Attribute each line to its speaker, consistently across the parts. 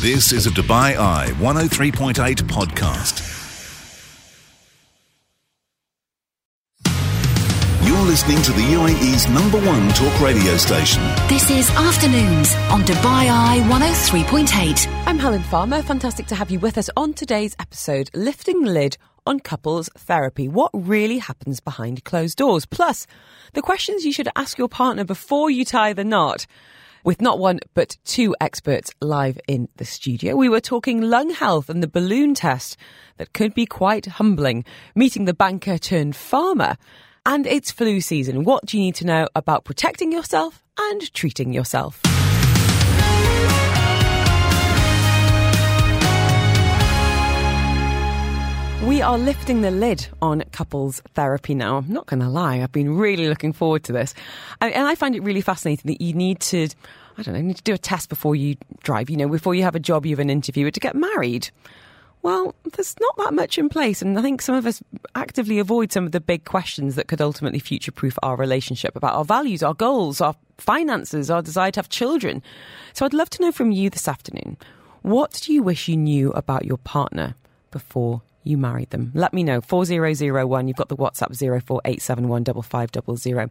Speaker 1: This is a Dubai Eye 103.8 podcast. You're listening to the UAE's number one talk radio station.
Speaker 2: This is Afternoons on Dubai Eye 103.8.
Speaker 3: I'm Helen Farmer. Fantastic to have you with us on today's episode, Lifting the Lid on Couples Therapy. What really happens behind closed doors? Plus, the questions you should ask your partner before you tie the knot. With not one, but two experts live in the studio. We were talking lung health and the balloon test that could be quite humbling, meeting the banker turned farmer. And it's flu season. What do you need to know about protecting yourself and treating yourself? We are lifting the lid on couples therapy now. I'm not going to lie, I've been really looking forward to this. And I find it really fascinating that you need to, I don't know, need to do a test before you drive, you know, before you have a job, you have an interview, to get married. Well, there's not that much in place, and I think some of us actively avoid some of the big questions that could ultimately future proof our relationship about our values, our goals, our finances, our desire to have children. So I'd love to know from you this afternoon what do you wish you knew about your partner before you married them? Let me know. 4001, you've got the WhatsApp 04871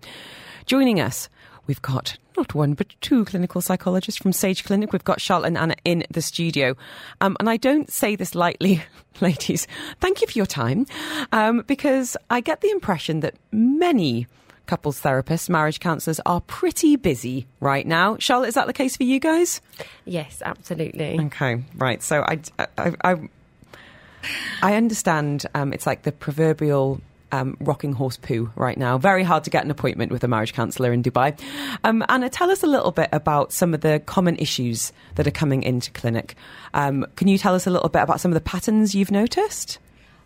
Speaker 3: Joining us, we've got not one but two clinical psychologists from Sage Clinic. We've got Charlotte and Anna in the studio. Um, and I don't say this lightly, ladies. Thank you for your time um, because I get the impression that many couples therapists, marriage counsellors are pretty busy right now. Charlotte, is that the case for you guys?
Speaker 4: Yes, absolutely.
Speaker 3: Okay, right. So I, I, I, I understand um, it's like the proverbial um, rocking horse poo right now. Very hard to get an appointment with a marriage counsellor in Dubai. Um, Anna, tell us a little bit about some of the common issues that are coming into clinic. Um, can you tell us a little bit about some of the patterns you've noticed?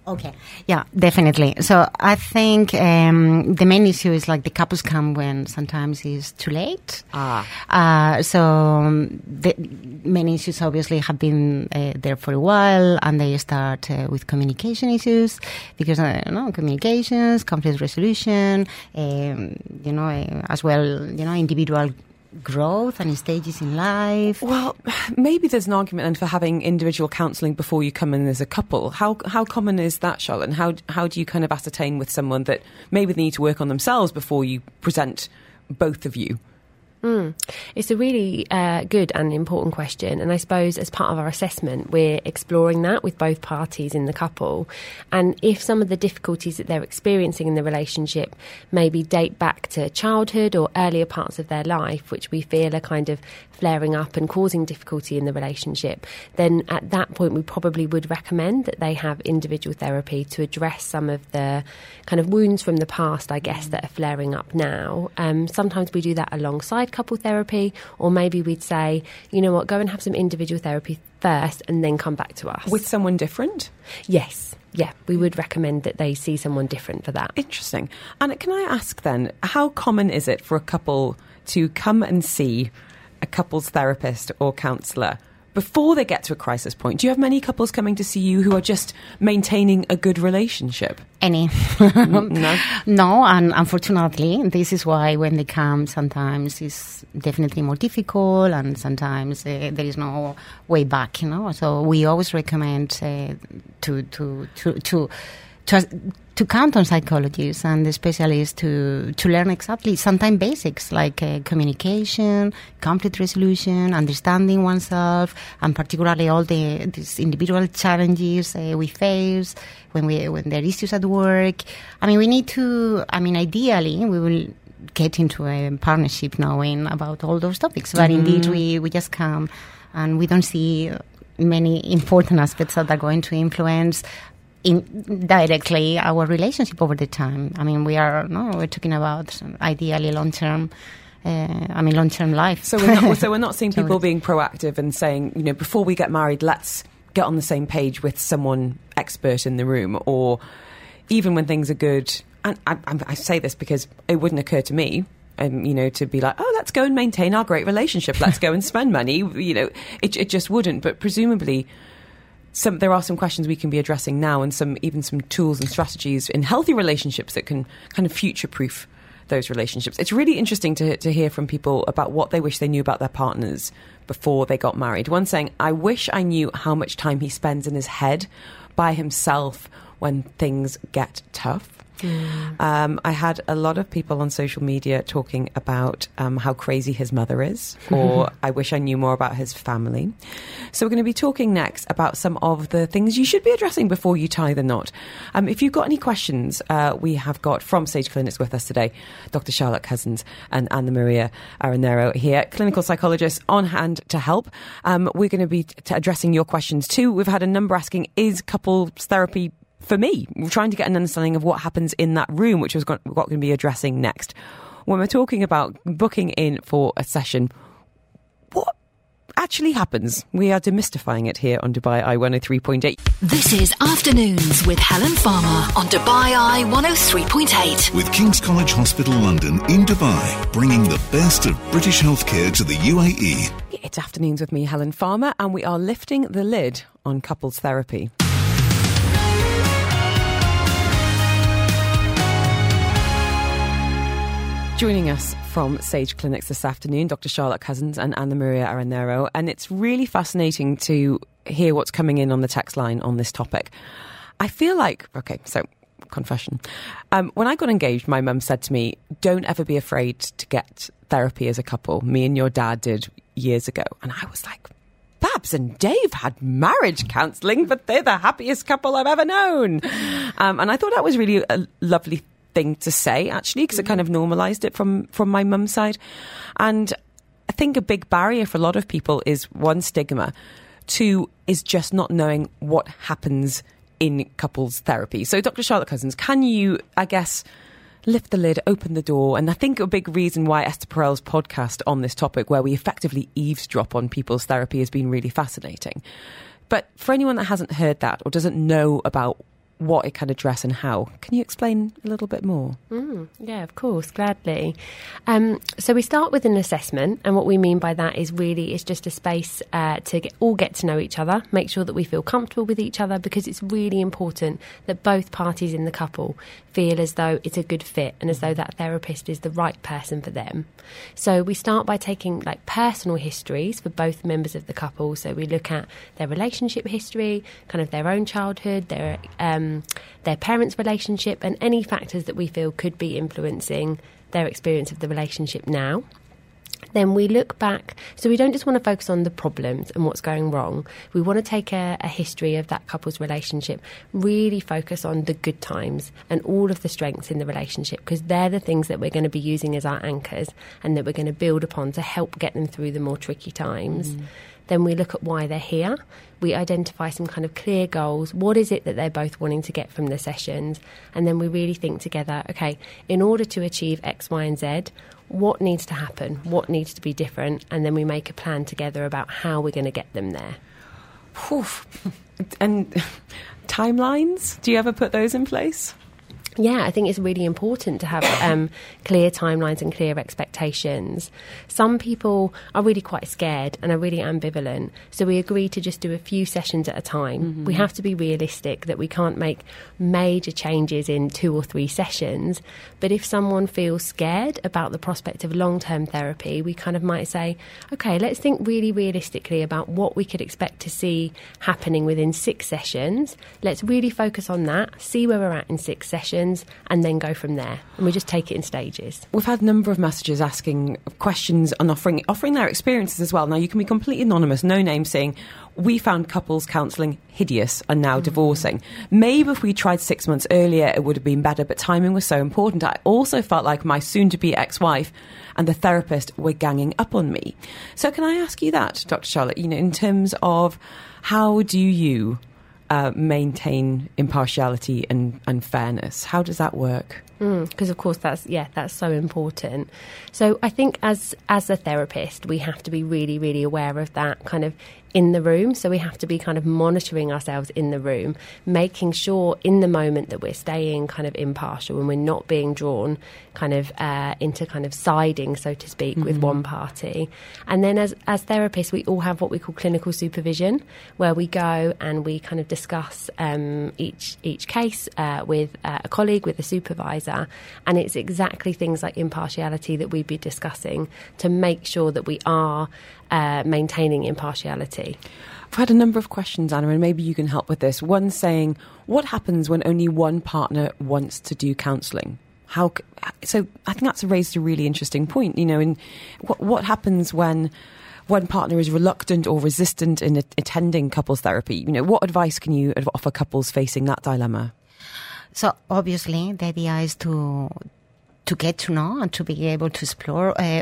Speaker 5: Okay. Yeah, definitely. So I think um, the main issue is like the couples come when sometimes it's too late.
Speaker 3: Ah.
Speaker 5: Uh, so um, the main issues obviously have been uh, there for a while, and they start uh, with communication issues because uh, you know communications, conflict resolution, um, you know, uh, as well, you know, individual growth and stages in life.
Speaker 3: Well, maybe there's an argument then for having individual counselling before you come in as a couple. How how common is that, Charlotte? And how how do you kind of ascertain with someone that maybe they need to work on themselves before you present both of you?
Speaker 4: Mm. It's a really uh, good and important question. And I suppose as part of our assessment, we're exploring that with both parties in the couple. And if some of the difficulties that they're experiencing in the relationship maybe date back to childhood or earlier parts of their life, which we feel are kind of flaring up and causing difficulty in the relationship, then at that point we probably would recommend that they have individual therapy to address some of the kind of wounds from the past, I guess, that are flaring up now. Um, sometimes we do that alongside couple therapy, or maybe we'd say, you know what, go and have some individual therapy first and then come back to us.
Speaker 3: With someone different?
Speaker 4: Yes. Yeah, we would recommend that they see someone different for that.
Speaker 3: Interesting. And can I ask then, how common is it for a couple to come and see a couples therapist or counsellor before they get to a crisis point? Do you have many couples coming to see you who are just maintaining a good relationship?
Speaker 5: Any?
Speaker 3: no,
Speaker 5: no, and unfortunately, this is why when they come, sometimes it's definitely more difficult, and sometimes uh, there is no way back. You know, so we always recommend uh, to to to to to, to count on psychologists and the specialists to, to learn exactly sometimes basics like uh, communication, conflict resolution, understanding oneself, and particularly all the these individual challenges uh, we face when we when there are issues at work. I mean, we need to. I mean, ideally, we will get into a partnership knowing about all those topics. But
Speaker 3: Mm-hmm.
Speaker 5: indeed, we we just come and we don't see many important aspects that are going to influence in directly our relationship over the time. I mean, we are no, we're talking about ideally long term. Uh, I mean, long term life.
Speaker 3: So we're not, so we're not seeing people being proactive and saying, you know, before we get married, let's get on the same page with someone expert in the room, or even when things are good. And I, I, I say this because it wouldn't occur to me. Um, you know, to be like, oh, let's go and maintain our great relationship. Let's go and spend money. You know, it, it just wouldn't. But presumably, some there are some questions we can be addressing now, and some even some tools and strategies in healthy relationships that can kind of future proof those relationships. It's really interesting to, to hear from people about what they wish they knew about their partners before they got married. One saying, I wish I knew how much time he spends in his head by himself when things get tough. Mm. Um, I had a lot of people on social media talking about um, how crazy his mother is, or I wish I knew more about his family. So, we're going to be talking next about some of the things you should be addressing before you tie the knot. Um, if you've got any questions, uh, we have got from Sage Clinics with us today Dr. Charlotte Cousins and Anna Maria Aranero here, clinical psychologists on hand to help. Um, we're going to be t- addressing your questions too. We've had a number asking, is couples therapy for me, we're trying to get an understanding of what happens in that room, which is what we're going to be addressing next. When we're talking about booking in for a session, what actually happens? We are demystifying it here on Dubai Eye 103.8.
Speaker 2: This is Afternoons with Helen Farmer on Dubai Eye 103.8.
Speaker 1: With King's College Hospital London in Dubai, bringing the best of British healthcare to the UAE.
Speaker 3: It's Afternoons with me, Helen Farmer, and we are lifting the lid on couples therapy. Joining us from Sage Clinics this afternoon, Dr. Charlotte Cousins and Anna Maria Aranero. And it's really fascinating to hear what's coming in on the text line on this topic. I feel like, okay, so confession. Um, when I got engaged, my mum said to me, Don't ever be afraid to get therapy as a couple. Me and your dad did years ago. And I was like, Babs and Dave had marriage counselling, but they're the happiest couple I've ever known. Um, and I thought that was really a lovely thing to say actually because it kind mm. of normalized it from from my mum's side and i think a big barrier for a lot of people is one stigma two is just not knowing what happens in couples therapy so dr charlotte cousins can you i guess lift the lid, open the door. And I think a big reason why Esther Perel's podcast on this topic, where we effectively eavesdrop on people's therapy, has been really fascinating. But for anyone that hasn't heard that or doesn't know about what it can address and how. Can you explain a little bit more?
Speaker 4: Mm, yeah, of course, gladly. Um, so we start with an assessment, and what we mean by that is really it's just a space uh, to get, all get to know each other, make sure that we feel comfortable with each other, because it's really important that both parties in the couple feel as though it's a good fit and as though that therapist is the right person for them. So we start by taking like personal histories for both members of the couple. So we look at their relationship history, kind of their own childhood, their um, their parents' relationship, and any factors that we feel could be influencing their experience of the relationship now. Then we look back, so we don't just want to focus on the problems and what's going wrong. We want to take a, a history of that couple's relationship, really focus on the good times and all of the strengths in the relationship, because they're the things that we're going to be using as our anchors and that we're going to build upon to help get them through the more tricky times. Mm. Then we look at why they're here. We identify some kind of clear goals. What is it that they're both wanting to get from the sessions? And then we really think together, okay, in order to achieve X, Y, and Z, what needs to happen? What needs to be different? And then we make a plan together about how we're going to get them there. Oof.
Speaker 3: and timelines? Do you ever put those in place?
Speaker 4: Yeah, I think it's really important to have um, clear timelines and clear expectations. Some people are really quite scared and are really ambivalent, so we agree to just do a few sessions at a time. Mm-hmm. We have to be realistic that we can't make major changes in two or three sessions. But if someone feels scared about the prospect of long term therapy, we kind of might say, okay, let's think really realistically about what we could expect to see happening within six sessions. Let's really focus on that, see where we're at in six sessions and then go from there. And we just take it in stages.
Speaker 3: We've had a number of messages asking questions and offering offering their experiences as well. Now you can be completely anonymous, no name saying we found couples counselling hideous and now mm. divorcing. Maybe if we tried six months earlier, it would have been better, but timing was so important. I also felt like my soon to be ex wife and the therapist were ganging up on me. So, can I ask you that, Dr. Charlotte, you know, in terms of how do you uh, maintain impartiality and, and fairness. How does that work?
Speaker 4: Because mm, of course that's yeah that's so important. So I think as as a therapist we have to be really really aware of that kind of in the room. So we have to be kind of monitoring ourselves in the room, making sure in the moment that we're staying kind of impartial and we're not being drawn kind of uh, into kind of siding, so to speak, mm-hmm. with one party. And then as, as therapists, we all have what we call clinical supervision, where we go and we kind of discuss um, each, each case uh, with uh, a colleague, with a supervisor And it's exactly things like impartiality that we'd be discussing to make sure that we are uh, maintaining impartiality.
Speaker 3: I've had a number of questions, Anna, and maybe you can help with this. One saying, what happens when only one partner wants to do counselling? How so? I think that's raised a really interesting point. You know, in what what happens when one partner is reluctant or resistant in attending couples therapy? You know, what advice can you offer couples facing that dilemma?
Speaker 5: So obviously, the idea is to to get to know and to be able to explore uh,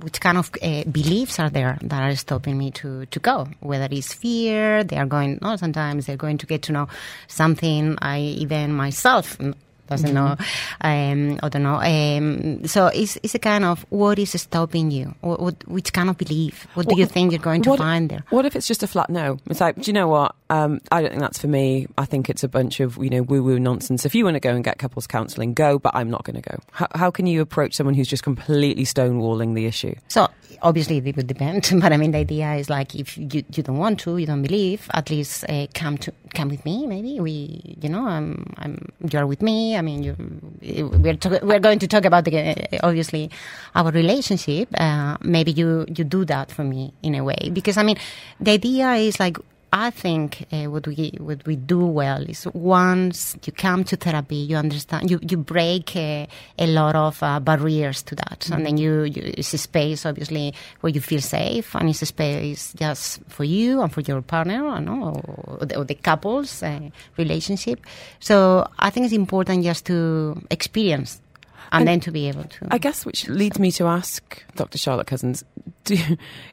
Speaker 5: which kind of uh, beliefs are there that are stopping me to, to go. Whether it's fear, they are going, no, sometimes they're going to get to know something I even myself doesn't know. Um, I don't know. Um, so it's, it's a kind of what is stopping you? What, what which kind of belief? What do you think you're going to
Speaker 3: what,
Speaker 5: find there?
Speaker 3: What if it's just a flat no? It's like, do you know what? Um, I don't think that's for me. I think it's a bunch of you know woo woo nonsense. If you want to go and get couples counselling, go. But I'm not going to go. How, how can you approach someone who's just completely stonewalling the issue?
Speaker 5: So obviously it would depend, but I mean the idea is like if you, you don't want to, you don't believe, at least uh, come to come with me. Maybe we, you know, I'm, I'm you're with me. I mean, you, we're talk, we're going to talk about the, obviously our relationship. Uh, maybe you you do that for me in a way because I mean the idea is like I think uh, what we what we do well is once you come to therapy, you understand you you break uh, a lot of uh, barriers to that, mm-hmm. and then you, you, it's a space obviously where you feel safe, and it's a space just for you and for your partner, know, or, the, or the couple's uh, relationship. So I think it's important just to experience and, and, then to be able to.
Speaker 3: I guess which leads me to ask Dr. Charlotte Cousins: do,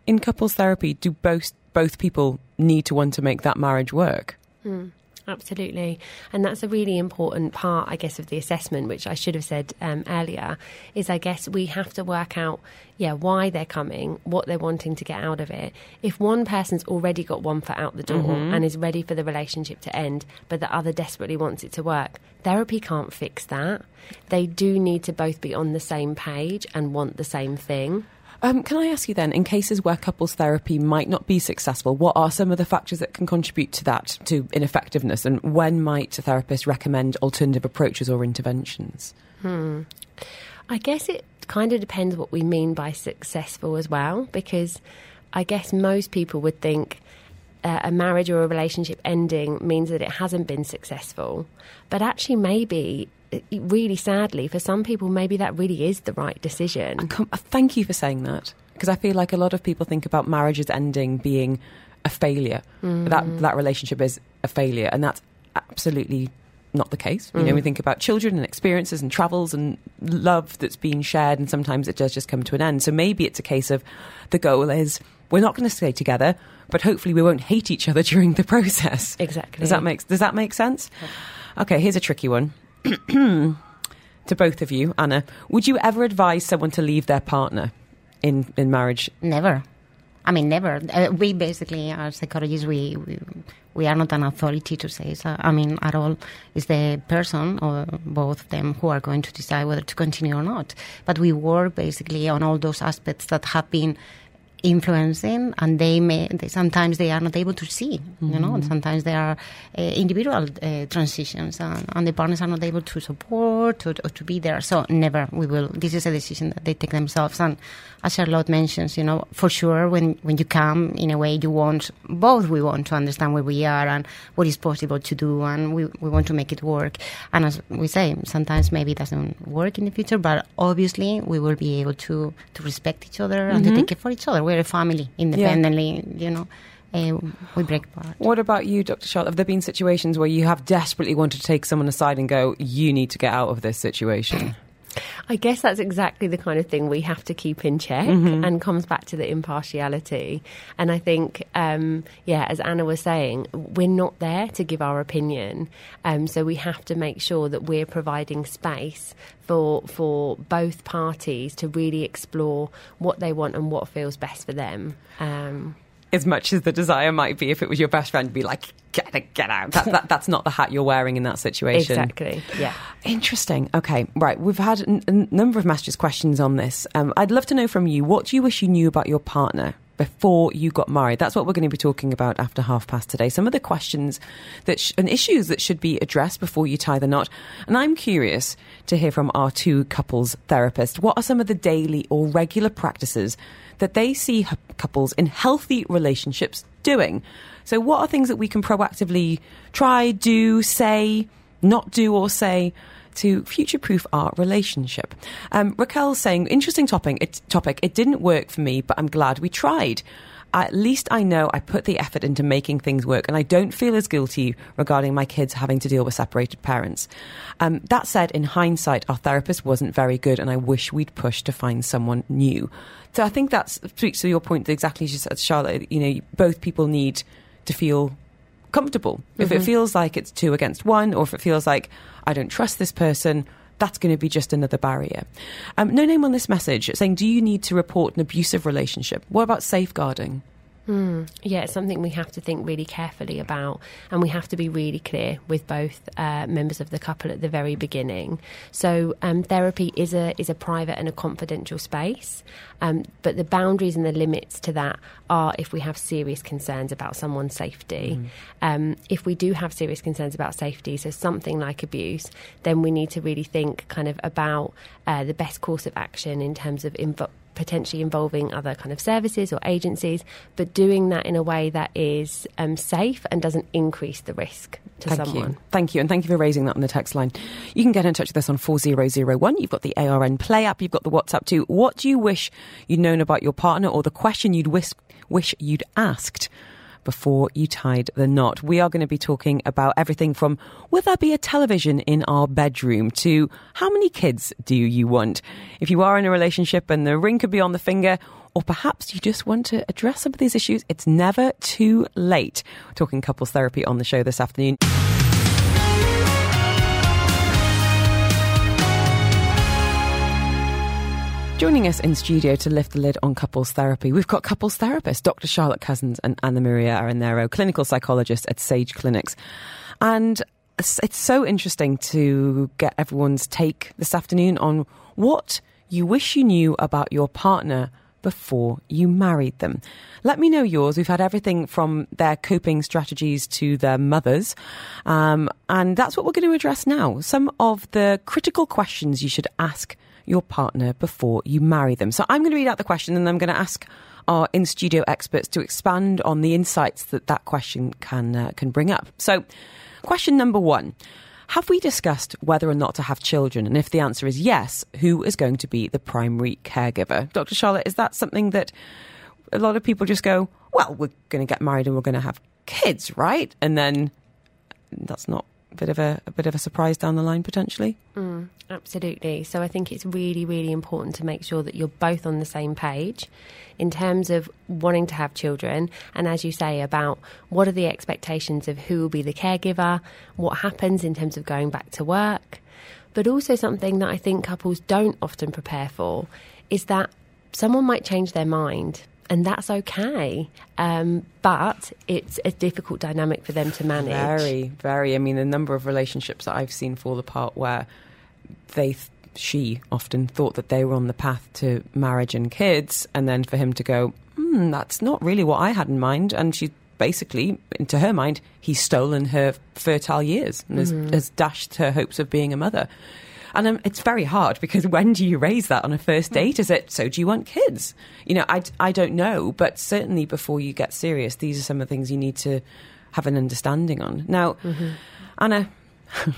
Speaker 3: in couples therapy, do both both people need to want to make that marriage work.
Speaker 4: Mm. Absolutely. And that's a really important part, I guess, of the assessment, which I should have said um, earlier, is I guess we have to work out, yeah, why they're coming, what they're wanting to get out of it. If one person's already got one foot out the door mm-hmm. and is ready for the relationship to end, but the other desperately wants it to work, therapy can't fix that. They do need to both be on the same page and want the same thing.
Speaker 3: Um, can I ask you then, in cases where couples therapy might not be successful, what are some of the factors that can contribute to that, to ineffectiveness, and when might a therapist recommend alternative approaches or interventions?
Speaker 4: Hmm. I guess it kind of depends what we mean by successful as well, because I guess most people would think uh, a marriage or a relationship ending means that it hasn't been successful. But actually, maybe really sadly, for some people, maybe that really is the right decision.
Speaker 3: Com- thank you for saying that because I feel like a lot of people think about marriages ending being a failure. Mm. That that relationship is a failure, and that's absolutely not the case. You mm. know, we think about children and experiences and travels and love that's being shared, and sometimes it does just come to an end. So maybe it's a case of the goal is we're not going to stay together, but hopefully we won't hate each other during the process.
Speaker 4: Exactly.
Speaker 3: Does that make Does that make sense? Okay, here's a tricky one. to both of you, Anna, would you ever advise someone to leave their partner in, in marriage?
Speaker 5: Never. I mean, never. Uh, we basically, as psychologists, we, we, we are not an authority to say so. I mean, at all. It's the person or both of them who are going to decide whether to continue or not. But we work basically on all those aspects that have been influencing and they may they, sometimes they are not able to see mm-hmm. you know and mm-hmm. sometimes there are uh, individual uh, transitions and, and, the partners are not able to support or, or, to be there so never we will this is a decision that they take themselves and as Charlotte mentions you know for sure when when you come in a way you want both we want to understand where we are and what is possible to do and we, we want to make it work and as we say sometimes maybe it doesn't work in the future but obviously we will be able to to respect each other and mm-hmm. to take care for each other we're a family independently, yeah. you know. Uh, we break apart.
Speaker 3: What about you, Dr. Charlotte? Have there been situations where you have desperately wanted to take someone aside and go, you need to get out of this situation?
Speaker 4: I guess that's exactly the kind of thing we have to keep in check mm-hmm. and comes back to the impartiality. And I think, um, yeah, as Anna was saying, we're not there to give our opinion. Um, so we have to make sure that we're providing space for, for both parties to really explore what they want and what feels best for them. Um,
Speaker 3: as much as the desire might be if it was your best friend be like get get out. That, that, that's not the hat you're wearing in that situation.
Speaker 4: Exactly yeah.
Speaker 3: Interesting. Okay right. We've had a number of masters questions on this. Um, i'd love to know from you what do you wish you knew about your partner before you got married? That's what we're going to be talking about after half past today. Some of the questions that sh- and issues that should be addressed before you tie the knot. And I'm curious to hear from our two couples therapists. What are some of the daily or regular practices that they see h- couples in healthy relationships doing? So, what are things that we can proactively try, do, say, not do, or say? To future proof our relationship. Um, Raquel's saying, interesting topic it, topic. It didn't work for me, but I'm glad we tried. At least I know I put the effort into making things work, and I don't feel as guilty regarding my kids having to deal with separated parents. Um, that said, in hindsight, our therapist wasn't very good, and I wish we'd pushed to find someone new. So I think that speaks to your point exactly as you said, Charlotte. You know, both people need to feel comfortable. Mm-hmm. If it mm-hmm. feels like it's two against one, or if it feels like I don't trust this person, that's going to be just another barrier. Um, no name on this message saying, Do you need to report an abusive relationship? What about safeguarding?
Speaker 4: Mm, yeah, it's something we have to think really carefully about, and we have to be really clear with both uh, members of the couple at the very beginning. So, um, therapy is a is a private and a confidential space, um, but the boundaries and the limits to that are if we have serious concerns about someone's safety. Mm. Um, if we do have serious concerns about safety, so something like abuse, then we need to really think kind of about uh, the best course of action in terms of potentially involving other kind of services or agencies, but doing that in a way that is um, safe and doesn't increase the risk to
Speaker 3: thank
Speaker 4: someone.
Speaker 3: You. Thank you. And thank you for raising that on the text line. You can get in touch with us on 4001. You've got the ARN Play app, you've got the WhatsApp too. What do you wish you'd known about your partner or the question you'd wish, wish you'd asked? Before you tied the knot. We are going to be talking about everything from will there be a television in our bedroom to how many kids do you want? If you are in a relationship and the ring could be on the finger, or perhaps you just want to address some of these issues, it's never too late. We're talking couples therapy on the show this afternoon. Joining us in studio to lift the lid on couples therapy, we've got couples therapists, Dr. Charlotte Cousins and Anna Maria Aranero, clinical psychologists at Sage Clinics. And it's so interesting to get everyone's take this afternoon on what you wish you knew about your partner before you married them. Let me know yours. We've had everything from their coping strategies to their mothers. Um, and that's what we're going to address now. Some of the critical questions you should ask your partner before you marry them. So I'm going to read out the question and I'm going to ask our in studio experts to expand on the insights that that question can uh, can bring up. So, question number 1. Have we discussed whether or not to have children? And if the answer is yes, who is going to be the primary caregiver? Dr. Charlotte, is that something that a lot of people just go, well, we're going to get married and we're going to have kids, right? And then that's not bit of a, a bit of a surprise down the line potentially.
Speaker 4: Mm, absolutely. So I think it's really, really important to make sure that you're both on the same page in terms of wanting to have children, and as you say about what are the expectations of who will be the caregiver, what happens in terms of going back to work, but also something that I think couples don't often prepare for is that someone might change their mind and that's okay. Um, but it's a difficult dynamic for them to manage.
Speaker 3: Very, very. I mean, the number of relationships that I've seen fall apart where they, she often thought that they were on the path to marriage and kids, and then for him to go, hmm, that's not really what I had in mind, and she basically, into her mind, he's stolen her fertile years and mm-hmm. has, has dashed her hopes of being a mother. And um, it's very hard because when do you raise that on a first hmm. date? Is it, so do you want kids? You know, I, I don't know, but certainly before you get serious, these are some of the things you need to have an understanding on. Now, mm-hmm. Anna,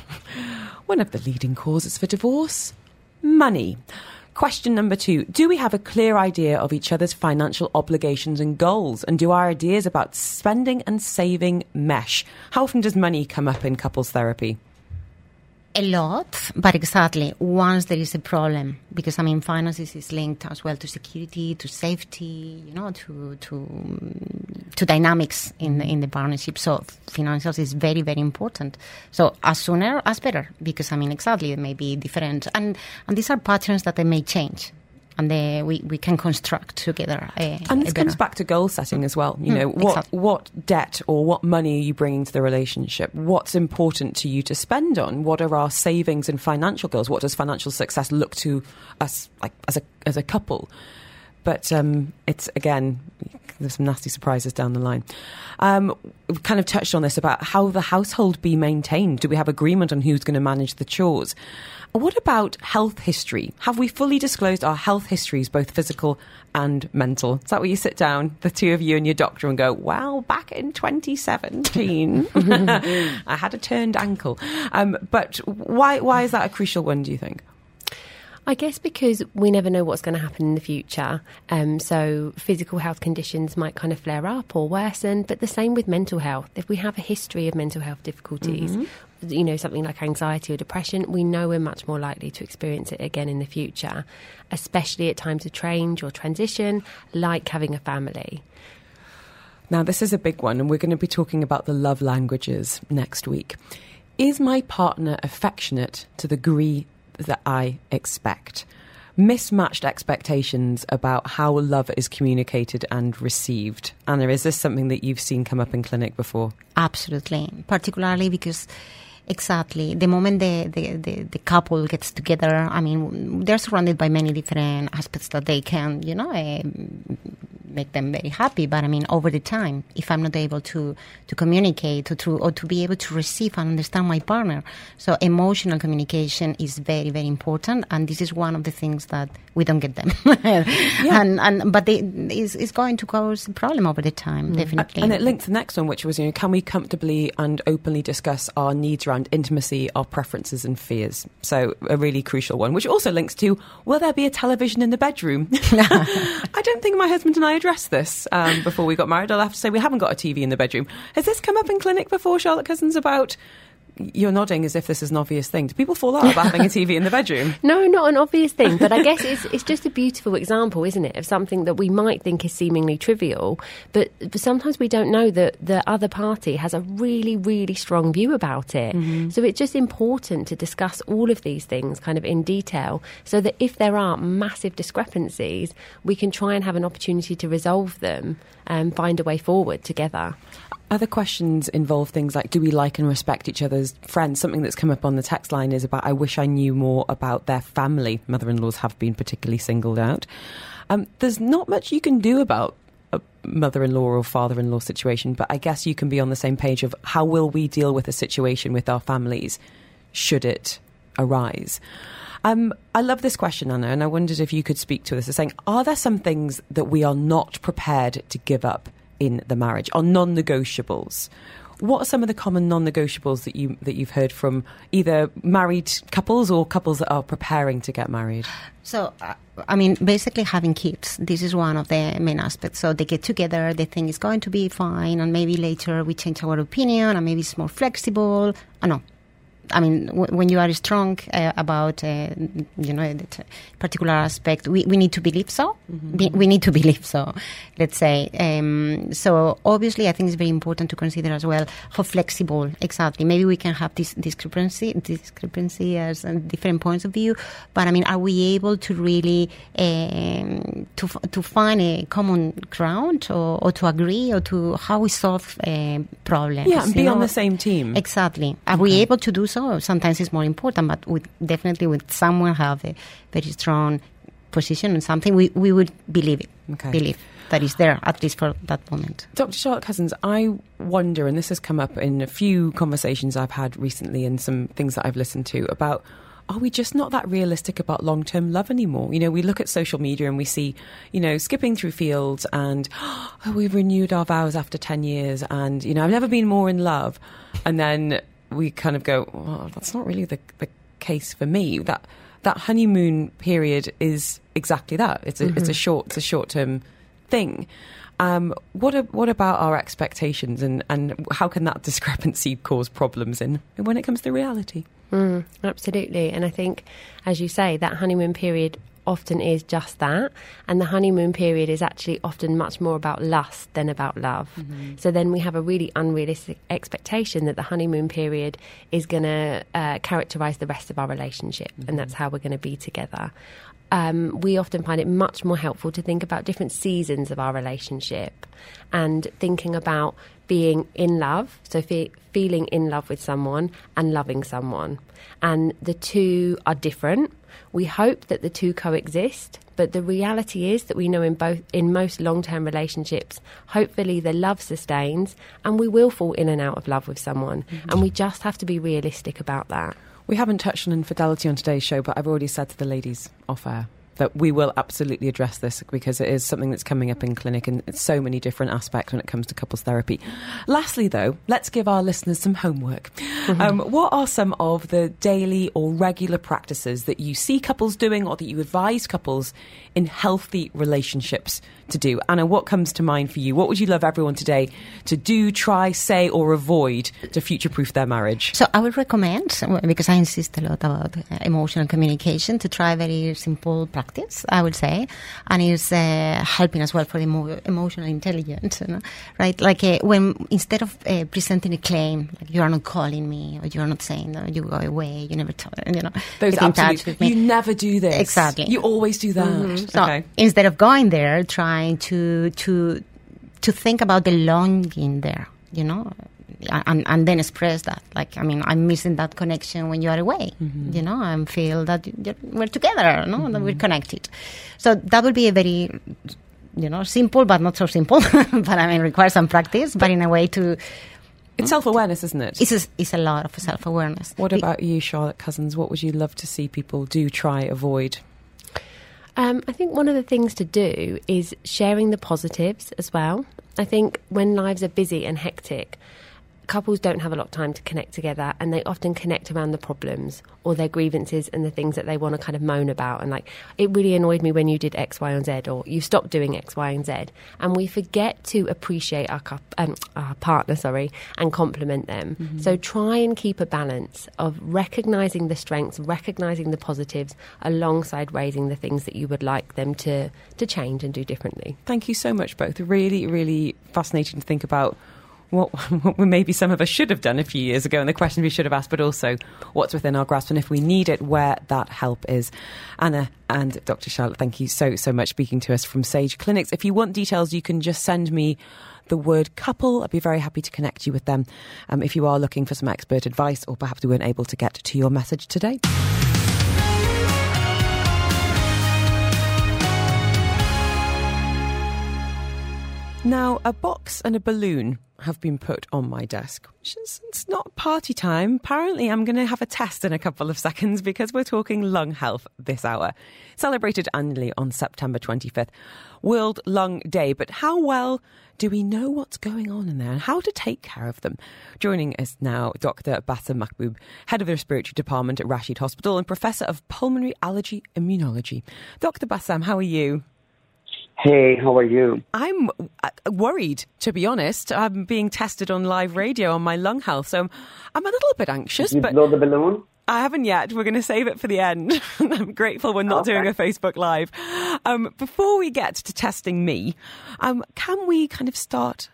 Speaker 3: one of the leading causes for divorce money. Question number two Do we have a clear idea of each other's financial obligations and goals? And do our ideas about spending and saving mesh? How often does money come up in couples therapy?
Speaker 5: A lot, but exactly once there is a problem, because I mean, finances is linked as well to security, to safety, you know, to to to dynamics in the, in the partnership. So financials is very very important. So as sooner as better, because I mean, exactly, it may be different, and and these are patterns that they may change and they, we, we can construct together. A,
Speaker 3: and this comes back to goal setting as well. You mm, know, what exactly. what debt or what money are you bringing to the relationship? What's important to you to spend on? What are our savings and financial goals? What does financial success look to us like as a as a couple? but um, it's again there's some nasty surprises down the line. Um, we've kind of touched on this about how the household be maintained. Do we have agreement on who's going to manage the chores? What about health history? Have we fully disclosed our health histories, both physical and mental? Is that where you sit down, the two of you and your doctor, and go, well, back in 2017, I had a turned ankle. Um, but why, why is that a crucial one, do you think?
Speaker 4: I guess because we never know what's going to happen in the future. Um, so physical health conditions might kind of flare up or worsen, but the same with mental health. If we have a history of mental health difficulties, mm-hmm. you know, something like anxiety or depression, we know we're much more likely to experience it again in the future, especially at times of change or transition, like having a family.
Speaker 3: Now, this is a big one, and we're going to be talking about the love languages next week. Is my partner affectionate to the degree that I expect. Mismatched expectations about how love is communicated and received. Anna, is this something that you've seen come up in clinic before?
Speaker 5: Absolutely, particularly because Exactly. The moment the, the, the, the, couple gets together, I mean, they're surrounded by many different aspects that they can, you know, uh, make them very happy. But I mean, over the time, if I'm not able to, to communicate or to, or to be able to receive and understand my partner. So emotional communication is very, very important. And this is one of the things that we don't get them. yeah. and, and, but they, it's, it's going to cause a problem over the time, mm. definitely.
Speaker 3: And it links the next one, which was, you know, can we comfortably and openly discuss our needs around intimacy, our preferences and fears? So a really crucial one, which also links to, will there be a television in the bedroom? I don't think my husband and I addressed this um, before we got married. I'll have to say we haven't got a TV in the bedroom. Has this come up in clinic before, Charlotte Cousins, about you're nodding as if this is an obvious thing. Do people fall out about having a TV in the bedroom?
Speaker 4: No, not an obvious thing, but I guess it's it's just a beautiful example, isn't it, of something that we might think is seemingly trivial, but, but sometimes we don't know that the other party has a really, really strong view about it. Mm-hmm. So it's just important to discuss all of these things kind of in detail, so that if there are massive discrepancies, we can try and have an opportunity to resolve them and find a way forward together.
Speaker 3: Other questions involve things like do we like and respect each other's friends? Something that's come up on the text line is about I wish I knew more about their family. Mother in laws have been particularly singled out. Um, there's not much you can do about a mother in law or father in law situation, but I guess you can be on the same page of how will we deal with a situation with our families should it arise. Um, I love this question, Anna, and I wondered if you could speak to this. As saying, are there some things that we are not prepared to give up in the marriage, on non-negotiables. What are some of the common non-negotiables that you that you've heard from either married couples or couples that are preparing to get married?
Speaker 5: So, uh, I mean, basically having kids. This is one of the main aspects. So they get together, they think it's going to be fine, and maybe later we change our opinion, and maybe it's more flexible. I uh, know I mean, w- when you are strong uh, about, uh, you know, that particular aspect, we, we need to believe so. Mm-hmm. We, we, need to believe so, let's say. Um, so obviously, I think it's very important to consider as well how flexible exactly. Maybe we can have this discrepancy, discrepancy as different points of view, but I mean, are we able to really um, to to find a common ground or, or, to agree or to how we solve uh, problems?
Speaker 3: Yeah, and be know? on the same team.
Speaker 5: Exactly. Are okay. we able to do so. Sometimes it's more important, but with, definitely with someone have a very strong position on something, we, we would believe it. Okay. Believe that is there, at least for that moment.
Speaker 3: Dr. Charlotte Cousins, I wonder, and this has come up in a few conversations I've had recently and some things that I've listened to about are we just not that realistic about long term love anymore? You know, we look at social media and we see, you know, skipping through fields and oh, we've renewed our vows after 10 years and, you know, I've never been more in love. And then we kind of go, well, that's not really the, the case for me. That that honeymoon period is exactly that. It's a, mm-hmm. it's a short it's a short term thing. Um, what a, what about our expectations and, and how can that discrepancy cause problems in when it comes to reality?
Speaker 4: Mm, absolutely, and I think, as you say, that honeymoon period often is just that. And the honeymoon period is actually often much more about lust than about love. Mm-hmm. So then we have a really unrealistic expectation that the honeymoon period is going to uh, characterize the rest of our relationship mm-hmm. and that's how we're going to be together. Um, we often find it much more helpful to think about different seasons of our relationship and thinking about being in love, so fe- feeling in love with someone and loving someone. And the two are different We hope that the two coexist, but the reality is that we know in both in most long-term relationships, hopefully the love sustains and we will fall in and out of love with someone, mm-hmm. and we just have to be realistic about that.
Speaker 3: We haven't touched on infidelity on today's show, but I've already said to the ladies off air that we will absolutely address this because it is something that's coming up in clinic in so many different aspects when it comes to couples therapy. Lastly, though, let's give our listeners some homework. Mm-hmm. Um, what are some of the daily or regular practices that you see couples doing or that you advise couples in healthy relationships to do? Anna, what comes to mind for you? What would you love everyone today to do, try, say, or avoid to future proof their marriage?
Speaker 5: So I would recommend, because I insist a lot about uh, emotional communication, to try very simple practice, I would say, and it's uh, helping as well for emo- emotional intelligence, you know? right? Like uh, when instead of uh, presenting a claim, like you are not calling me or you are not saying no, you go away, you never, t- you know,
Speaker 3: Those get in touch with me. You never do this.
Speaker 5: Exactly.
Speaker 3: You always do that. Mm-hmm.
Speaker 5: So okay. instead of going there, try trying to to to think about the longing there, you know, and, and then express that. Like, I mean, I'm missing that connection when you are away. Mm-hmm. You know, I feel that we're together, no, mm-hmm. that we're connected. So that would be a very, you know, simple but not so simple. but I mean, requires some practice, but in a way to.
Speaker 3: It's self awareness, isn't it?
Speaker 5: It's a, it's a lot of self awareness.
Speaker 3: What about you, Charlotte Cousins? What would you love to see people do, try, avoid?
Speaker 4: Um, I think one of the things to do is sharing the positives as well. I think when lives are busy and hectic, couples don't have a lot of time to connect together and they often connect around the problems or their grievances and the things that they want to kind of moan about and like it really annoyed me when you did x y and z or you stopped doing x y and z and we forget to appreciate our, um, our partner sorry and compliment them. Mm-hmm. so try and keep a balance of recognizing the strengths recognizing the positives alongside raising the things that you would like them to to change and do differently.
Speaker 3: Thank you so much both. Really really fascinating to think about what, what maybe some of us should have done a few years ago and the questions we should have asked, but also what's within our grasp and if we need it, where that help is. Anna and Dr. Charlotte, thank you so, so much speaking to us from Sage Clinics. If you want details, you can just send me the word couple. I'd be very happy to connect you with them um, if you are looking for some expert advice or perhaps we weren't able to get to your message today. Now, a box and a balloon have been put on my desk. which Is, it's not party time. Apparently, I'm going to have a test in a couple of seconds because we're talking lung health this hour. Celebrated annually on September 25th, World Lung Day. But how well do we know what's going on in there and how to take care of them? Joining us now, Dr. Bassam Mahboub, Head of the Respiratory Department at Rashid Hospital and Professor of Pulmonary Allergy Immunology. Dr. Bassam, how are you?
Speaker 6: Hey, how are you?
Speaker 3: I'm uh, worried, to be honest. I'm being tested on live radio on my lung health, so I'm a little bit anxious.
Speaker 6: Did you
Speaker 3: but
Speaker 6: blow the balloon?
Speaker 3: I haven't yet. We're going to save it for the end. I'm grateful we're not okay. doing a Facebook Live. Um, before we get to testing me, um, can we kind of start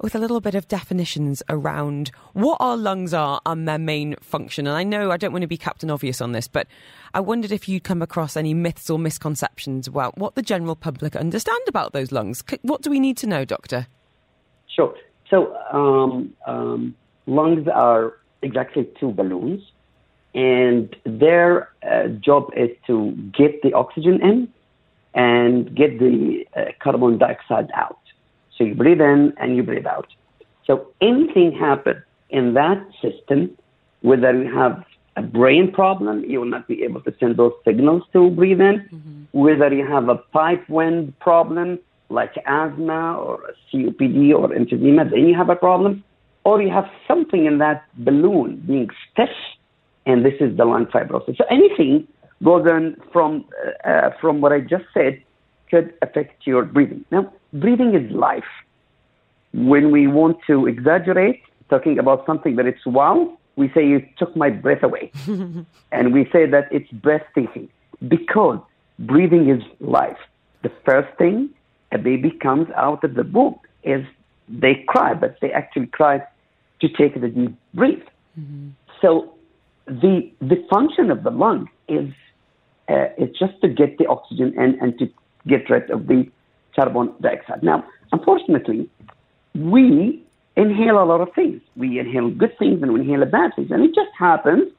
Speaker 3: with a little bit of definitions around what our lungs are and their main function. And I know I don't want to be Captain Obvious on this, but I wondered if you'd come across any myths or misconceptions about what the general public understand about those lungs. What do we need to know, Doctor?
Speaker 6: Sure. So, um, um, lungs are exactly two balloons, and their uh, job is to get the oxygen in and get the uh, carbon dioxide out. So you breathe in and you breathe out. So anything happen in that system, whether you have a brain problem, you will not be able to send those signals to breathe in. Mm-hmm. Whether you have a pipe wind problem like asthma or COPD or emphysema, then you have a problem. Or you have something in that balloon being stiff, and this is the lung fibrosis. So anything goes on from uh, uh, from what I just said could affect your breathing. Now, breathing is life. When we want to exaggerate, talking about something that it's wow, we say you took my breath away. and we say that it's breathtaking because breathing is life. The first thing a baby comes out of the womb is they cry, but they actually cry to take the deep breath. Mm-hmm. So the the function of the lung is uh, is just to get the oxygen in and to get rid of the carbon dioxide. Now, unfortunately, we inhale a lot of things. We inhale good things and we inhale bad things. And it just happens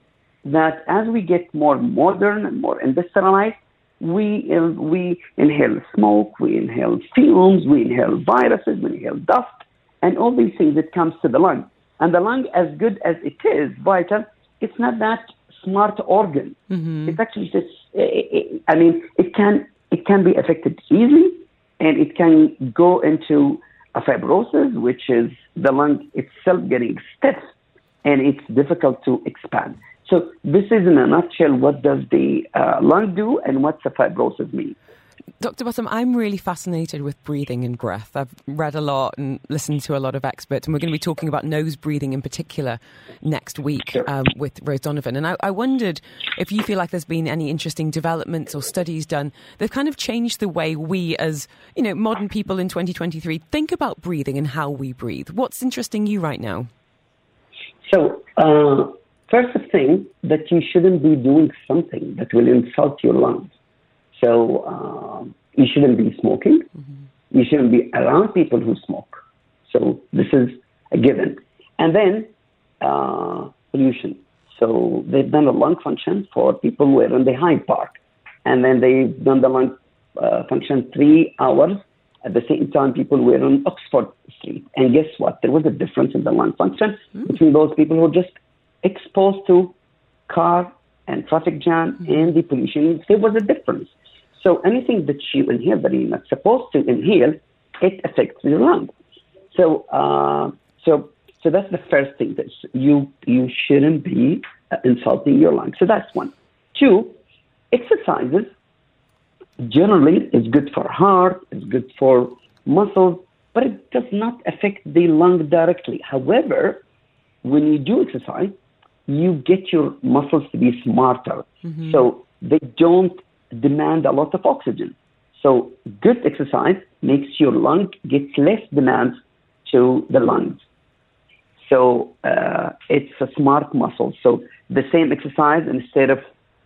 Speaker 6: that as we get more modern and more industrialized, we, uh, we inhale smoke, we inhale fumes, we inhale viruses, we inhale dust, and all these things that comes to the lung. And the lung, as good as it is vital, it's not that smart organ. Mm-hmm. It's actually just, I mean, it can it can be affected easily, and it can go into a fibrosis, which is the lung itself getting stiff, and it's difficult to expand. So this is in a nutshell what does the uh, lung do and what's the fibrosis mean.
Speaker 3: Dr. Bassam, I'm really fascinated with breathing and breath. I've read a lot and listened to a lot of experts, and we're going to be talking about nose breathing in particular next week um, with Rose Donovan. And I, I, wondered if you feel like there's been any interesting developments or studies done that kind of changed the way we, as you know, modern people in 2023, think about breathing and how we breathe. What's interesting you right now?
Speaker 6: So. Uh First thing that you shouldn't be doing something that will insult your lungs. So uh, you shouldn't be smoking. Mm-hmm. You shouldn't be around people who smoke. So this is a given. And then uh, pollution. So they've done a lung function for people who are in the Hyde Park, and then they've done the lung uh, function three hours at the same time people were on Oxford Street. And guess what? There was a difference in the lung function mm. between those people who just exposed to car and traffic jam mm-hmm. and the pollution, there was a difference. So anything that you inhale that you're not supposed to inhale, it affects your lungs. So, uh, so, so that's the first thing that you you shouldn't be uh, insulting your lungs. So that's one. Two, exercises generally is good for heart, it's good for muscles, but it does not affect the lung directly. However, when you do exercise, you get your muscles to be smarter. Mm-hmm. So they don't demand a lot of oxygen. So good exercise makes your lung get less demand to the lungs. So uh, it's a smart muscle. So the same exercise, instead of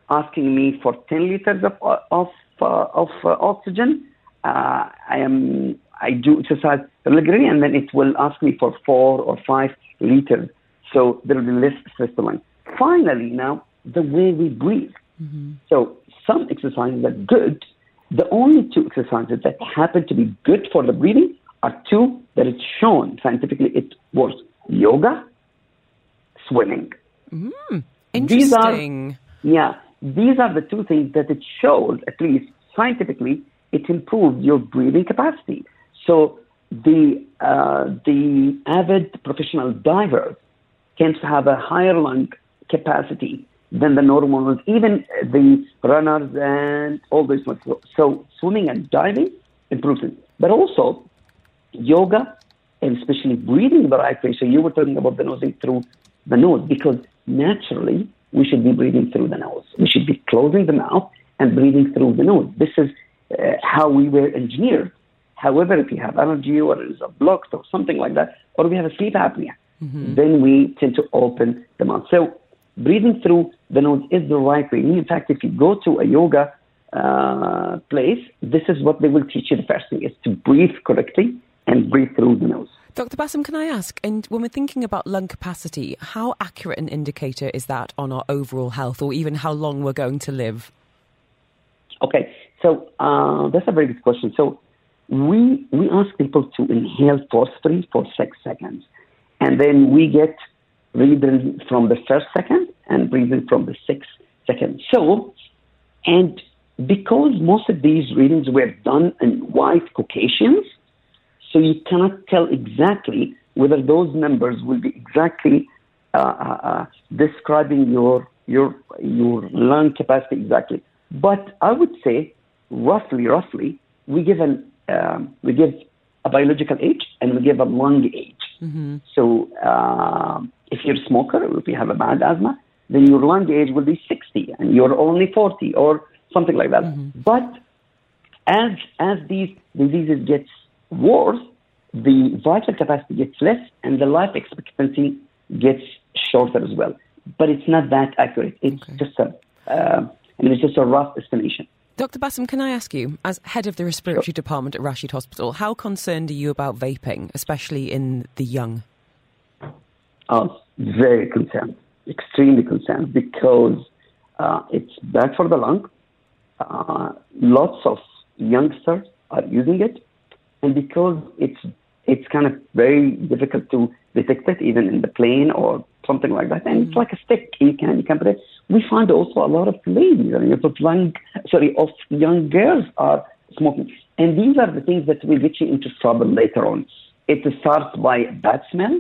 Speaker 6: asking me for 10 liters of, of, uh, of uh, oxygen, uh, I am I do exercise regularly, and then it will ask me for four or five liters so there will be less stress to lung. Finally, now, the way we breathe. Mm-hmm. So some exercises are good. The only two exercises that happen to be good for the breathing are two that it's shown scientifically it works. Yoga, swimming.
Speaker 3: Mm, interesting.
Speaker 6: These are, yeah, these are the two things that it shows, at least scientifically, it improves your breathing capacity. So the uh, the avid professional divers tends to have a higher lung capacity than the normal ones, even the runners and all those ones. So swimming and diving improves it. But also yoga and especially breathing the right way. So you were talking about the nosing through the nose because naturally we should be breathing through the nose. We should be closing the mouth and breathing through the nose. This is uh, how we were engineered. However, if you have allergy or it is a blocked or something like that, or we have a sleep apnea, mm-hmm. then we tend to open the mouth. So breathing through the nose is the right way. In fact, if you go to a yoga uh, place, this is what they will teach you the first thing is to breathe correctly and breathe through the nose.
Speaker 3: Dr. Bassam, can I ask, and when we're thinking about lung capacity, how accurate an indicator is that on our overall health or even how long we're going to live?
Speaker 6: Okay, so uh, that's a very good question. So we, we ask people to inhale forcefully for six seconds. And then we get breathing from the first second and breathing from the sixth second. So, and because most of these readings were done in white Caucasians, so you cannot tell exactly whether those numbers will be exactly uh, uh, uh describing your your your lung capacity exactly. But I would say, roughly, roughly, we give an um, we give a biological age and we give a lung age. Mm-hmm. So uh, if you're a smoker, if you have a bad asthma, then your lung age will be 60 and you're only 40 or something like that. Mm-hmm. But as as these diseases get worse, the vital capacity gets less and the life expectancy gets shorter as well. But it's not that accurate. It's okay. just a uh, mean, it's just a rough estimation.
Speaker 3: Dr. Bassam, can I ask you, as head of the respiratory department at Rashid Hospital, how concerned are you about vaping, especially in the young?
Speaker 6: I'm very concerned. extremely concerned because uh, it's bad for the lung. Uh, lots of youngsters are using it, and because it's it's kind of very difficult to detect it even in the plane or something like that. And it's like a stick. You can you can put it. We find also a lot of ladies, I mean, of young sorry, of young girls are smoking. And these are the things that will get you into trouble later on. It starts by bad smell,